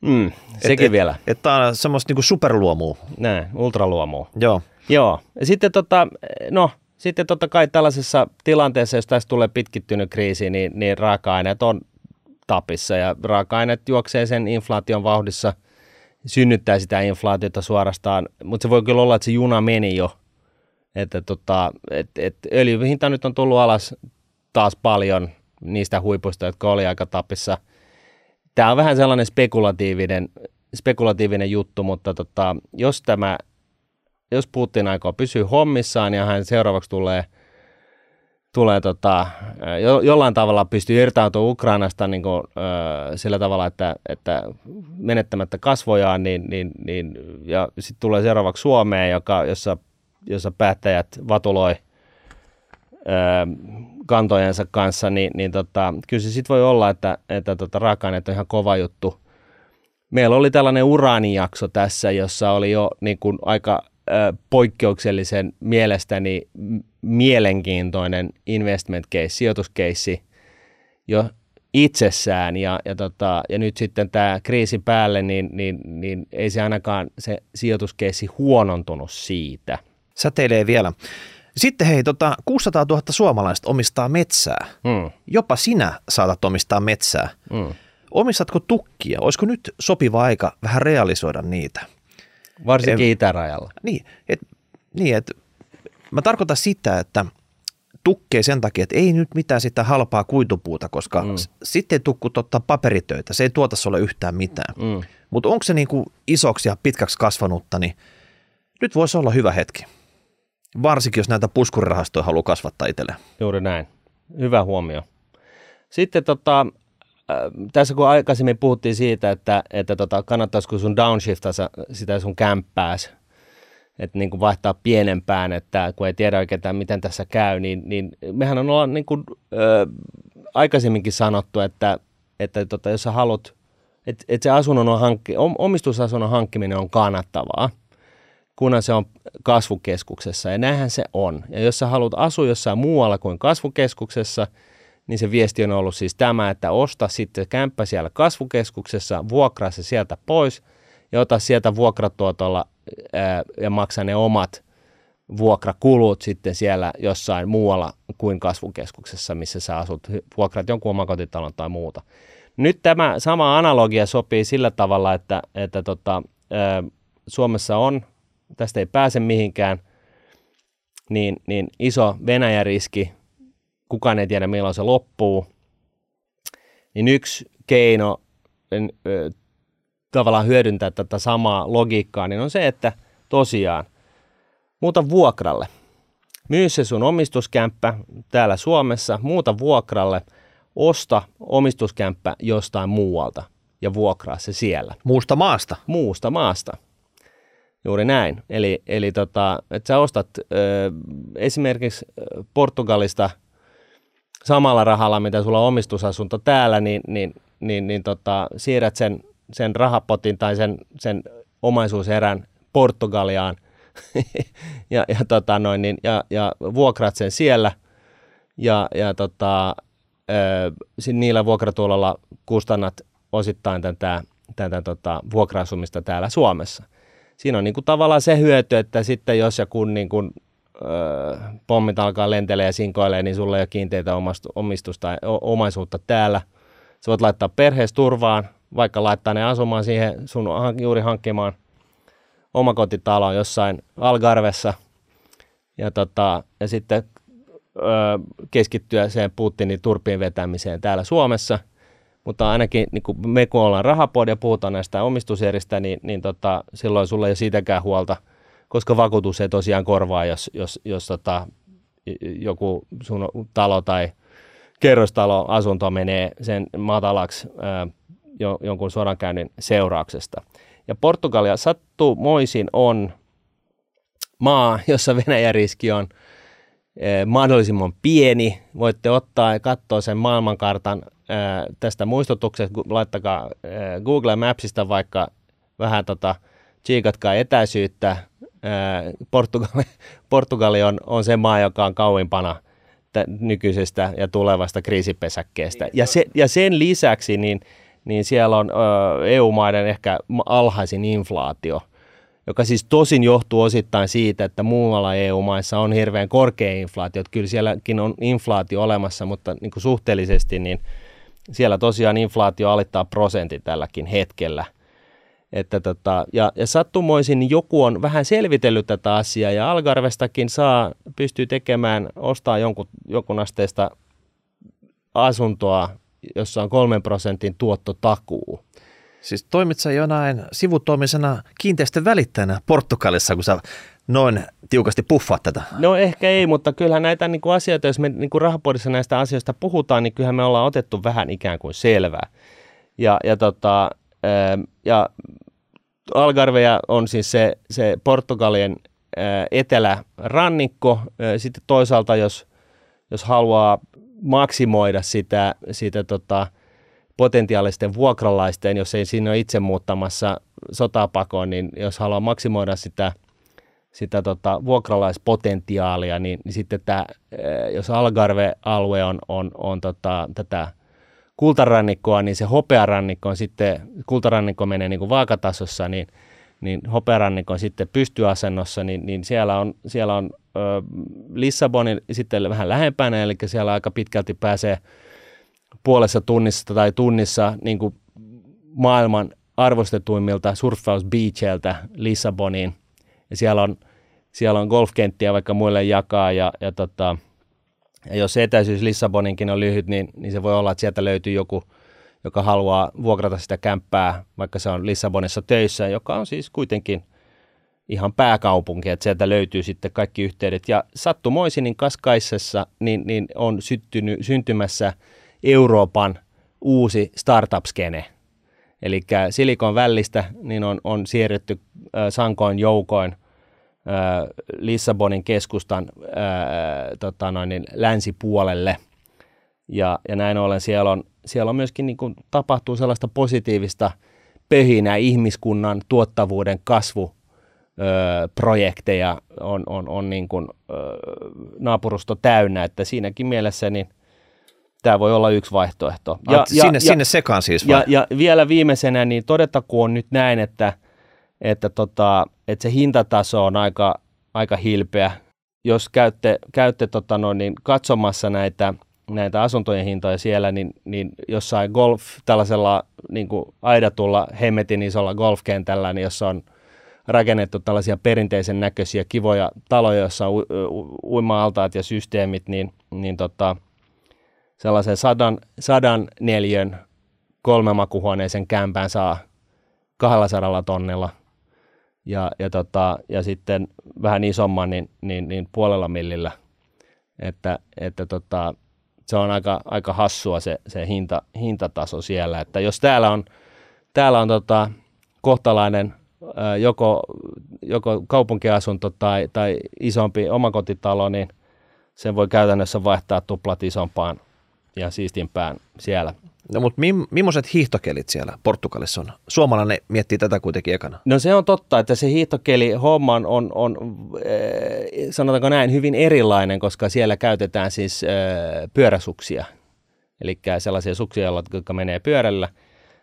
Mm, sekin et, vielä. Että et, tämä on semmoista niin superluomua. Näin, ultraluomua. Joo. Joo. Ja sitten, tota, no, sitten totta kai tällaisessa tilanteessa, jos tästä tulee pitkittynyt kriisi, niin, niin raaka-aineet on tapissa ja raaka-aineet juoksee sen inflaation vauhdissa, synnyttää sitä inflaatiota suorastaan, mutta se voi kyllä olla, että se juna meni jo. Että tota, et, et öljyhinta nyt on tullut alas taas paljon niistä huipuista, jotka oli aika tapissa. Tämä on vähän sellainen spekulatiivinen, spekulatiivinen juttu, mutta tota, jos tämä jos Putin aikoo pysyä hommissaan ja hän seuraavaksi tulee, tulee tota, jo, jollain tavalla pystyy irtautumaan Ukrainasta niin kuin, ö, sillä tavalla, että, että menettämättä kasvojaan, niin, niin, niin, ja sitten tulee seuraavaksi Suomeen, joka, jossa, jossa päättäjät vatuloi ö, kantojensa kanssa, niin, niin tota, kyllä se sitten voi olla, että, että tota, raaka-aineet on ihan kova juttu. Meillä oli tällainen uraanijakso tässä, jossa oli jo niin kuin aika poikkeuksellisen mielestäni mielenkiintoinen investment case, sijoituskeissi jo itsessään ja, ja, tota, ja nyt sitten tämä kriisi päälle, niin, niin, niin ei se ainakaan se sijoituskeissi huonontunut siitä. Säteilee vielä. Sitten hei, tota, 600 000 suomalaista omistaa metsää. Hmm. Jopa sinä saatat omistaa metsää. Hmm. Omistatko tukkia? Olisiko nyt sopiva aika vähän realisoida niitä? Varsinkin en, itärajalla. Niin, et, niin et, mä tarkoitan sitä, että tukkee sen takia, että ei nyt mitään sitä halpaa kuitupuuta, koska mm. sitten ei tukku totta paperitöitä, se ei tuota sulle yhtään mitään. Mm. Mutta onko se niinku isoksi ja pitkäksi kasvanutta, niin nyt voisi olla hyvä hetki. Varsinkin, jos näitä puskurirahastoja haluaa kasvattaa itselleen. Juuri näin. Hyvä huomio. Sitten tota, tässä kun aikaisemmin puhuttiin siitä, että, että tota, kannattaisiko sun downshiftata sitä sun kämppääs, että niin kuin vaihtaa pienempään, että kun ei tiedä oikein, miten tässä käy, niin, niin mehän on olla niin kuin, ö, aikaisemminkin sanottu, että, että tota, jos sä haluat, että, että se asunnon on hankki, omistusasunnon hankkiminen on kannattavaa, kunhan se on kasvukeskuksessa, ja näinhän se on. Ja jos sä haluat asua jossain muualla kuin kasvukeskuksessa – niin se viesti on ollut siis tämä, että osta sitten kämppä siellä kasvukeskuksessa, vuokraa se sieltä pois ja ota sieltä vuokratuotolla ja maksa ne omat vuokrakulut sitten siellä jossain muualla kuin kasvukeskuksessa, missä sä asut, vuokrat jonkun omakotitalon tai muuta. Nyt tämä sama analogia sopii sillä tavalla, että, että tota, Suomessa on, tästä ei pääse mihinkään, niin, niin iso Venäjä-riski, kukaan ei tiedä milloin se loppuu, niin yksi keino tavallaan hyödyntää tätä samaa logiikkaa, niin on se, että tosiaan muuta vuokralle. Myy se sun omistuskämppä täällä Suomessa, muuta vuokralle, osta omistuskämppä jostain muualta ja vuokraa se siellä. Muusta maasta? Muusta maasta. Juuri näin. Eli, eli tota, että sä ostat ö, esimerkiksi Portugalista samalla rahalla, mitä sulla on omistusasunto täällä, niin, niin, niin, niin tota, siirrät sen, sen rahapotin tai sen, sen omaisuuserän Portugaliaan ja, ja, tota noin, niin, ja, ja vuokrat sen siellä ja, ja tota, ö, niillä vuokratulolla kustannat osittain tätä, tätä tota, vuokra-asumista täällä Suomessa. Siinä on niin kuin tavallaan se hyöty, että sitten jos ja kun niin kuin, ö, pommit alkaa lentelee ja sinkoilee, niin sulla ei ole kiinteitä omistusta, omaisuutta täällä. Sä voit laittaa perheessä turvaan, vaikka laittaa ne asumaan siihen sun juuri hankkimaan omakotitaloon jossain Algarvessa ja, tota, ja sitten ö, keskittyä sen Putinin turpiin vetämiseen täällä Suomessa – mutta ainakin niin kun me kun ollaan rahapod ja puhutaan näistä omistuseristä, niin, niin tota, silloin sulla ei ole siitäkään huolta, koska vakuutus ei tosiaan korvaa, jos, jos, jos tota, joku sun talo tai kerrostalo asunto menee sen matalaksi ää, jo, jonkun sodankäynnin seurauksesta. Ja Portugalia moisin on maa, jossa Venäjän riski on mahdollisimman pieni. Voitte ottaa ja katsoa sen maailmankartan tästä muistutuksesta, laittakaa Google Mapsista vaikka vähän tota, tsiikatkaa etäisyyttä. Portugali, Portugali on, on se maa, joka on kauimpana nykyisestä ja tulevasta kriisipesäkkeestä. Niin, ja, se, ja sen lisäksi niin, niin siellä on EU-maiden ehkä alhaisin inflaatio, joka siis tosin johtuu osittain siitä, että muualla EU-maissa on hirveän korkea inflaatio. Kyllä sielläkin on inflaatio olemassa, mutta niin kuin suhteellisesti niin – siellä tosiaan inflaatio alittaa prosentin tälläkin hetkellä. Että tota, ja, ja sattumoisin niin joku on vähän selvitellyt tätä asiaa ja Algarvestakin saa, pystyy tekemään, ostaa jonkun, jonkun asteista asuntoa, jossa on kolmen prosentin tuottotakuu. Siis toimit sä jonain sivutoimisena kiinteistön välittäjänä Portugalissa, kun sä noin tiukasti puffaat tätä? No ehkä ei, mutta kyllähän näitä niin kuin asioita, jos me niin kuin rahapodissa näistä asioista puhutaan, niin kyllähän me ollaan otettu vähän ikään kuin selvää. Ja, ja, tota, ähm, ja Algarveja on siis se, se Portugalien äh, etelärannikko. Äh, sitten toisaalta, jos, jos haluaa maksimoida sitä, sitä tota, potentiaalisten vuokralaisten, jos ei siinä ole itse muuttamassa sotapakoon, niin jos haluaa maksimoida sitä – sitä tota, vuokralaispotentiaalia, niin, niin sitten tämä, eh, jos Algarve-alue on, on, on tota, tätä kultarannikkoa, niin se hopearannikko on sitten, kultarannikko menee niin kuin vaakatasossa, niin, niin hopearannikko on sitten pystyasennossa, niin, niin siellä on, siellä on Lissabonin sitten vähän lähempänä, eli siellä aika pitkälti pääsee puolessa tunnissa tai tunnissa niin kuin maailman arvostetuimmilta surffausbeacheltä Lissaboniin, ja siellä on, siellä on golfkenttiä vaikka muille jakaa ja, ja, tota, ja jos etäisyys Lissaboninkin on lyhyt, niin, niin se voi olla, että sieltä löytyy joku, joka haluaa vuokrata sitä kämppää, vaikka se on Lissabonissa töissä, joka on siis kuitenkin ihan pääkaupunki, että sieltä löytyy sitten kaikki yhteydet. Ja sattumoisin Kaskaisessa niin, niin on syttynyt, syntymässä Euroopan uusi startup-skene. Eli Silikon vällistä niin on, on siirretty äh, sankoin joukoin Lissabonin keskustan ää, tota noin, niin länsipuolelle. Ja, ja näin ollen siellä on, siellä on myöskin niin kuin, tapahtuu sellaista positiivista pöhinää ihmiskunnan tuottavuuden kasvu projekteja on, on, on niin kuin, naapurusto täynnä, että siinäkin mielessä niin tämä voi olla yksi vaihtoehto. Ja, ja, sinne, ja, sinne sekaan siis vai? Ja, ja vielä viimeisenä, niin todettakoon nyt näin, että – että, tota, että se hintataso on aika, aika hilpeä. Jos käytte, käytte tota noin, niin katsomassa näitä, näitä asuntojen hintoja siellä, niin, niin jossain golf, tällaisella niin kuin aidatulla hemmetin isolla golfkentällä, niin jossa on rakennettu tällaisia perinteisen näköisiä kivoja taloja, joissa on uima-altaat ja systeemit, niin, niin tota, sellaisen sadan, sadan neljön kolmemakuhuoneisen kämpään saa 200 tonnilla ja, ja, tota, ja sitten vähän isomman niin, niin, niin puolella millillä. Että, että tota, se on aika, aika hassua se, se hinta, hintataso siellä. Että jos täällä on, täällä on tota, kohtalainen joko, joko kaupunkiasunto tai, tai isompi omakotitalo, niin sen voi käytännössä vaihtaa tuplat isompaan ja siistimpään siellä. No mutta mi- millaiset hiihtokelit siellä Portugalissa on? Suomalainen miettii tätä kuitenkin ekana. No se on totta, että se hiihtokeli homma on, on, on sanotaanko näin, hyvin erilainen, koska siellä käytetään siis pyöräsuksia. Eli sellaisia suksia, jotka menee pyörällä.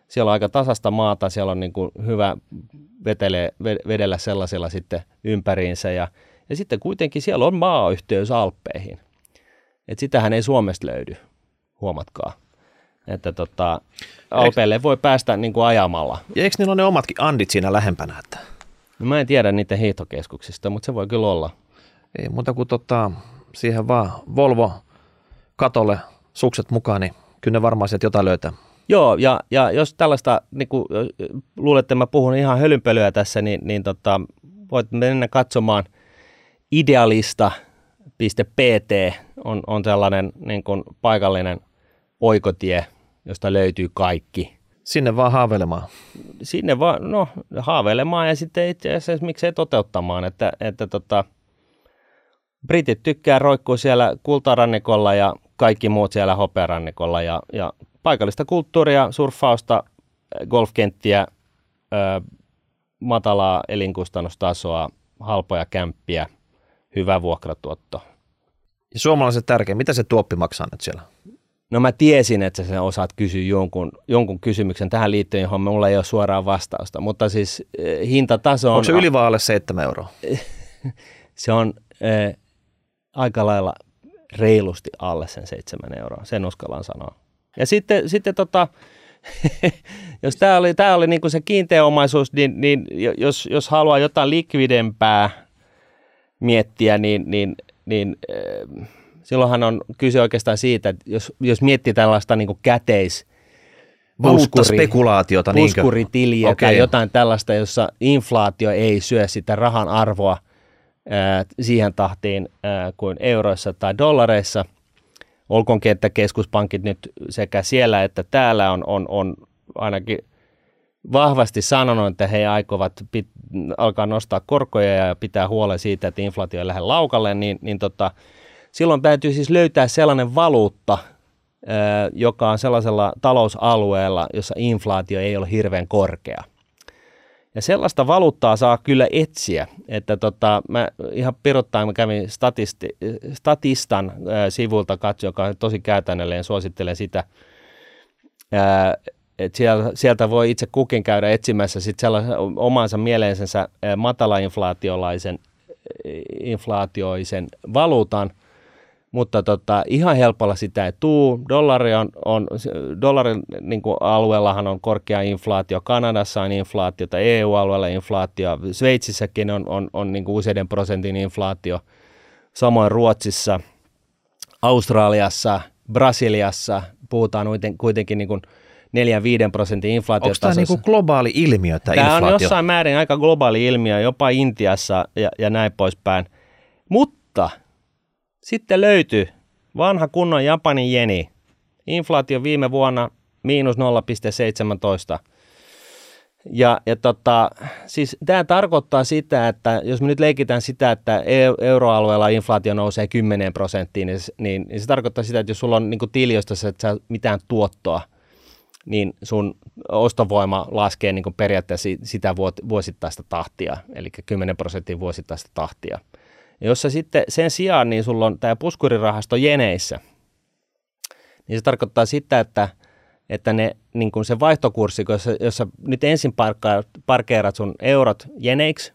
Siellä on aika tasasta maata, siellä on niin kuin hyvä vetele, vedellä sellaisella sitten ympäriinsä. Ja, ja sitten kuitenkin siellä on maayhteys Alppeihin. Et sitähän ei Suomesta löydy, huomatkaa. Että tota, Alpeille voi päästä niin kuin ajamalla. Ja eikö niillä ole ne omatkin andit siinä lähempänä? Että? No mä en tiedä niiden hiihtokeskuksista, mutta se voi kyllä olla. Ei muuta kuin tota, siihen vaan Volvo katolle sukset mukaan, niin kyllä ne varmaan sieltä jotain löytää. Joo, ja, ja jos tällaista, niin kuin, luulet, että mä puhun ihan hölynpölyä tässä, niin, niin tota, voit mennä katsomaan idealista.pt on, on sellainen niin kuin paikallinen oikotie, josta löytyy kaikki. Sinne vaan haaveilemaan. Sinne vaan, no haaveilemaan ja sitten itse asiassa miksei toteuttamaan, että, että tota, Britit tykkää roikkua siellä kultarannikolla ja kaikki muut siellä hopearannikolla ja, ja paikallista kulttuuria, surffausta, golfkenttiä, ö, matalaa elinkustannustasoa, halpoja kämppiä, hyvä vuokratuotto. Ja suomalaiset tärkeä, mitä se tuoppi maksaa nyt siellä? No mä tiesin, että sä osaat kysyä jonkun, jonkun kysymyksen tähän liittyen, johon mulla ei ole suoraa vastausta, mutta siis eh, hintataso on... Onko se yli vai alle 7 euroa? se on eh, aika lailla reilusti alle sen 7 euroa, sen uskallan sanoa. Ja sitten, sitten tota, jos tämä oli, tää oli niinku se kiinteä omaisuus, niin, niin jos, jos haluaa jotain likvidempää miettiä, niin, niin, niin äh, silloinhan on kyse oikeastaan siitä, että jos, jos miettii tällaista niin kuin käteis, spekulaatiota, puskuritiliä okay. tai jotain tällaista, jossa inflaatio ei syö sitä rahan arvoa ää, siihen tahtiin ää, kuin euroissa tai dollareissa. Olkoonkin, että keskuspankit nyt sekä siellä että täällä on, on, on ainakin vahvasti sanonut, että he aikovat pit, alkaa nostaa korkoja ja pitää huolen siitä, että inflaatio ei lähde laukalle, niin, niin tota, silloin täytyy siis löytää sellainen valuutta, joka on sellaisella talousalueella, jossa inflaatio ei ole hirveän korkea. Ja sellaista valuuttaa saa kyllä etsiä, että tota, mä ihan pirottain mä kävin statisti, Statistan ää, sivulta katsoa, joka on tosi käytännöllinen, suosittelen sitä. Ää, et sieltä, sieltä voi itse kukin käydä etsimässä sit omansa mieleensä matalainflaatiolaisen inflaatioisen valuutan – mutta tota, ihan helpolla sitä ei tuu. Dollari on, on dollarin niin kuin alueellahan on korkea inflaatio, Kanadassa on inflaatiota, EU-alueella inflaatio, Sveitsissäkin on, on, on niin kuin useiden prosentin inflaatio, samoin Ruotsissa, Australiassa, Brasiliassa puhutaan kuitenkin niin kuin 4-5 prosentin inflaatiosta. Onko tämä niin globaali ilmiö, tämä, tämä on jossain määrin aika globaali ilmiö, jopa Intiassa ja, ja näin poispäin. Mutta sitten löytyi vanha kunnon Japanin jeni. Inflaatio viime vuonna miinus 0,17. Ja, ja tota, siis tämä tarkoittaa sitä, että jos me nyt leikitään sitä, että euroalueella inflaatio nousee 10 prosenttiin, niin, niin, niin se tarkoittaa sitä, että jos sulla on niin tili, josta sä mitään tuottoa, niin sun ostovoima laskee niin periaatteessa sitä vuosittaista tahtia, eli 10 prosenttia vuosittaista tahtia. Jossa sitten sen sijaan niin sulla on tämä puskurirahasto jeneissä, niin se tarkoittaa sitä, että, että ne, niin kuin se vaihtokurssi, jossa, jossa nyt ensin parkkeerat sun eurot jeneiksi,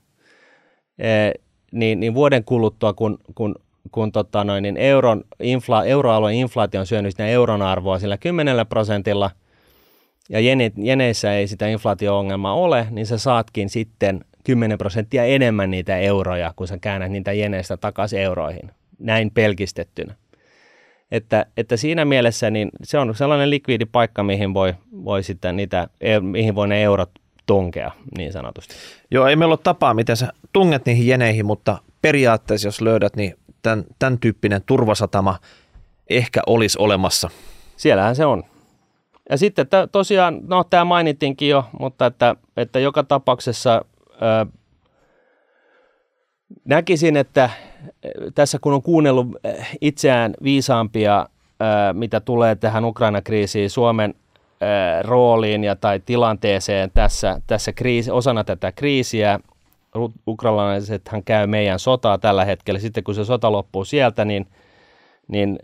niin, niin vuoden kuluttua, kun, kun, kun tota noin, niin euron, infla, euroalueen inflaatio on syönyt sitä euron arvoa sillä 10 prosentilla, ja jene, jeneissä ei sitä inflaatio-ongelmaa ole, niin sä saatkin sitten 10 prosenttia enemmän niitä euroja, kun sä käännät niitä jeneistä takaisin euroihin. Näin pelkistettynä. Että, että siinä mielessä niin se on sellainen likviidi paikka, mihin voi, voi sitten niitä, mihin voi ne eurot tunkea niin sanotusti. Joo, ei meillä ole tapaa, miten sä tunget niihin jeneihin, mutta periaatteessa jos löydät, niin tämän, tämän tyyppinen turvasatama ehkä olisi olemassa. Siellähän se on. Ja sitten että tosiaan, no tämä mainittiinkin jo, mutta että, että joka tapauksessa ö, näkisin, että tässä kun on kuunnellut itseään viisaampia, mitä tulee tähän Ukraina-kriisiin, Suomen rooliin ja tai tilanteeseen tässä, tässä kriisi, osana tätä kriisiä. Ukrainalaisethan käy meidän sotaa tällä hetkellä. Sitten kun se sota loppuu sieltä, niin, niin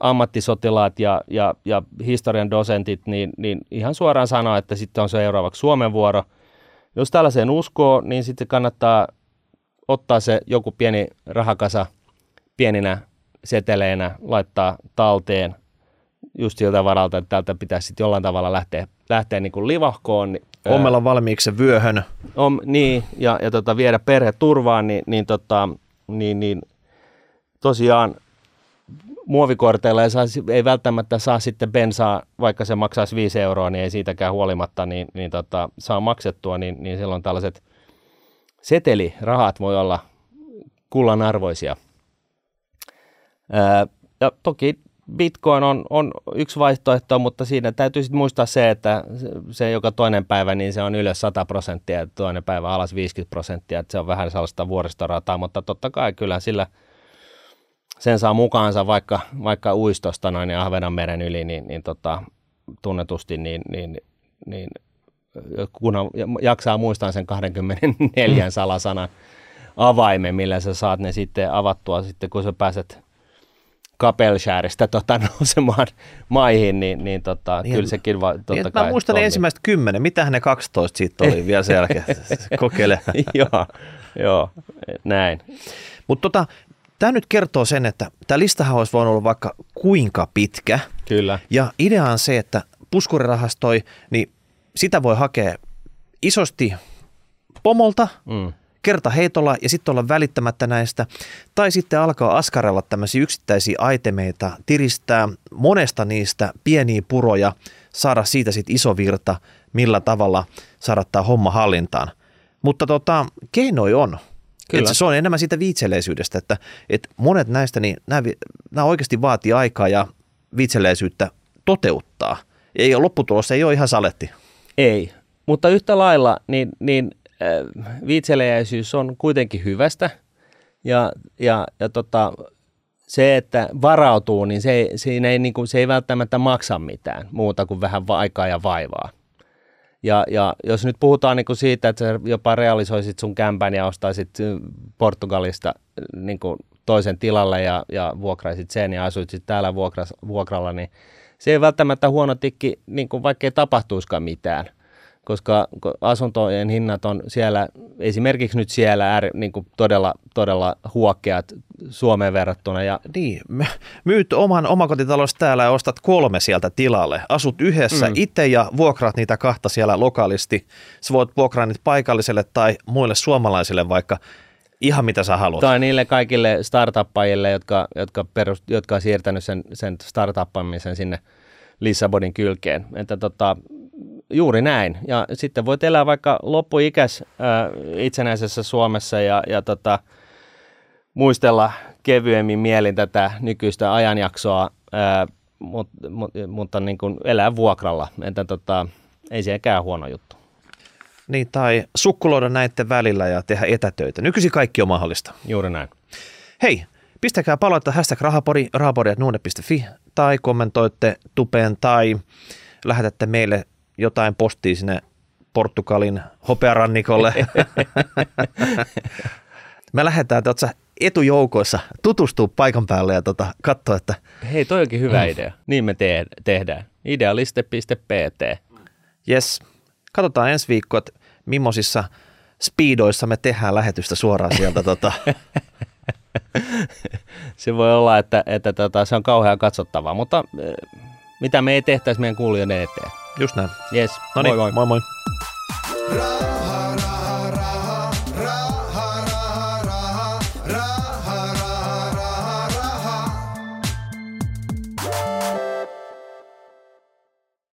ammattisotilaat ja, ja, ja historian dosentit, niin, niin ihan suoraan sanoa, että sitten on seuraavaksi Suomen vuoro. Jos tällaiseen uskoo, niin sitten kannattaa ottaa se joku pieni rahakasa pieninä seteleinä, laittaa talteen just siltä varalta, että täältä pitäisi sitten jollain tavalla lähteä, lähteä niin kuin livahkoon. Niin, Ommella valmiiksi se vyöhön. On, niin, ja, ja tota, viedä perhe turvaan, niin, niin, tota, niin, niin tosiaan muovikorteilla ei, saa, ei välttämättä saa sitten bensaa, vaikka se maksaisi 5 euroa, niin ei siitäkään huolimatta, niin, niin tota, saa maksettua, niin, niin silloin tällaiset setelirahat voi olla kullan arvoisia. Ja toki Bitcoin on, on yksi vaihtoehto, mutta siinä täytyy sitten muistaa se, että se joka toinen päivä, niin se on ylös 100 prosenttia ja toinen päivä alas 50 prosenttia, että se on vähän sellaista vuoristorataa, mutta totta kai kyllä sillä sen saa mukaansa vaikka, vaikka uistosta noin ja Ahvenanmeren yli, niin, niin tota, tunnetusti, niin, niin, niin kun jaksaa muistaa sen 24 salasanan avaimen, millä sä saat ne sitten avattua sitten, kun sä pääset Kapelshäristä tota, nousemaan maihin, niin, niin, tota, niin kyllä sekin va, totta niin, kai. Mä muistan ne ensimmäiset kymmenen, mitähän ne 12 siitä oli vielä sen jälkeen, kokeile. joo, joo, näin. Mutta tota, tämä nyt kertoo sen, että tämä listahan olisi voinut olla vaikka kuinka pitkä. Kyllä. Ja idea on se, että puskurirahastoi, niin sitä voi hakea isosti pomolta, mm kerta heitolla ja sitten olla välittämättä näistä. Tai sitten alkaa askarella tämmöisiä yksittäisiä aitemeita, tiristää monesta niistä pieniä puroja, saada siitä sitten iso virta, millä tavalla saada tämä homma hallintaan. Mutta tota, keinoi on. Kyllä. se on enemmän siitä viitseleisyydestä, että, että monet näistä, niin nämä, nämä oikeasti vaatii aikaa ja viitseleisyyttä toteuttaa. Ei, lopputulos ei ole ihan saletti. Ei, mutta yhtä lailla niin, niin viitseliäisyys on kuitenkin hyvästä ja, ja, ja tota, se, että varautuu, niin se, siinä ei, niin kuin, se ei välttämättä maksa mitään muuta kuin vähän aikaa ja vaivaa. Ja, ja jos nyt puhutaan niin kuin siitä, että sä jopa realisoisit sun kämpän ja ostaisit Portugalista niin kuin toisen tilalle ja, ja vuokraisit sen ja asuisit täällä vuokras, vuokralla, niin se ei välttämättä huono tikki, niin kuin vaikka ei tapahtuisikaan mitään – koska asuntojen hinnat on siellä, esimerkiksi nyt siellä ääri, niin kuin todella, todella huokkeat Suomeen verrattuna. Ja... Niin, myyt oman omakotitalous täällä ja ostat kolme sieltä tilalle. Asut yhdessä mm. itse ja vuokraat niitä kahta siellä lokaalisti. Sä voit vuokraa niitä paikalliselle tai muille suomalaisille vaikka ihan mitä sä haluat. Tai niille kaikille startuppajille, jotka, jotka, perust, jotka on siirtänyt sen, sen startuppamisen sinne Lissabonin kylkeen. Että tota, Juuri näin. Ja sitten voit elää vaikka loppuikäs ää, itsenäisessä Suomessa ja, ja tota, muistella kevyemmin mielin tätä nykyistä ajanjaksoa, ää, mut, mut, mutta niin kuin elää vuokralla. Entä tota, ei sekään huono juttu. Niin, tai sukkuloida näiden välillä ja tehdä etätöitä. Nykyisin kaikki on mahdollista. Juuri näin. Hei, pistäkää palautetta hashtag rahapori, rahapori.nuune.fi tai kommentoitte tupeen tai lähetätte meille jotain postia sinne Portugalin hopearannikolle. Me lähdetään tuotsa etujoukoissa tutustua paikan päälle ja tota, katsoa, että... Hei, toi onkin hyvä mm. idea. Niin me te- tehdään. Idealiste.pt. Yes. Katsotaan ensi viikko, että millaisissa speedoissa me tehdään lähetystä suoraan sieltä. tota. se voi olla, että, että tota, se on kauhean katsottavaa, mutta eh, mitä me ei tehtäisi meidän kuulijoiden eteen. Just näin. Yes, No niin, moi moi. moi moi. Rauha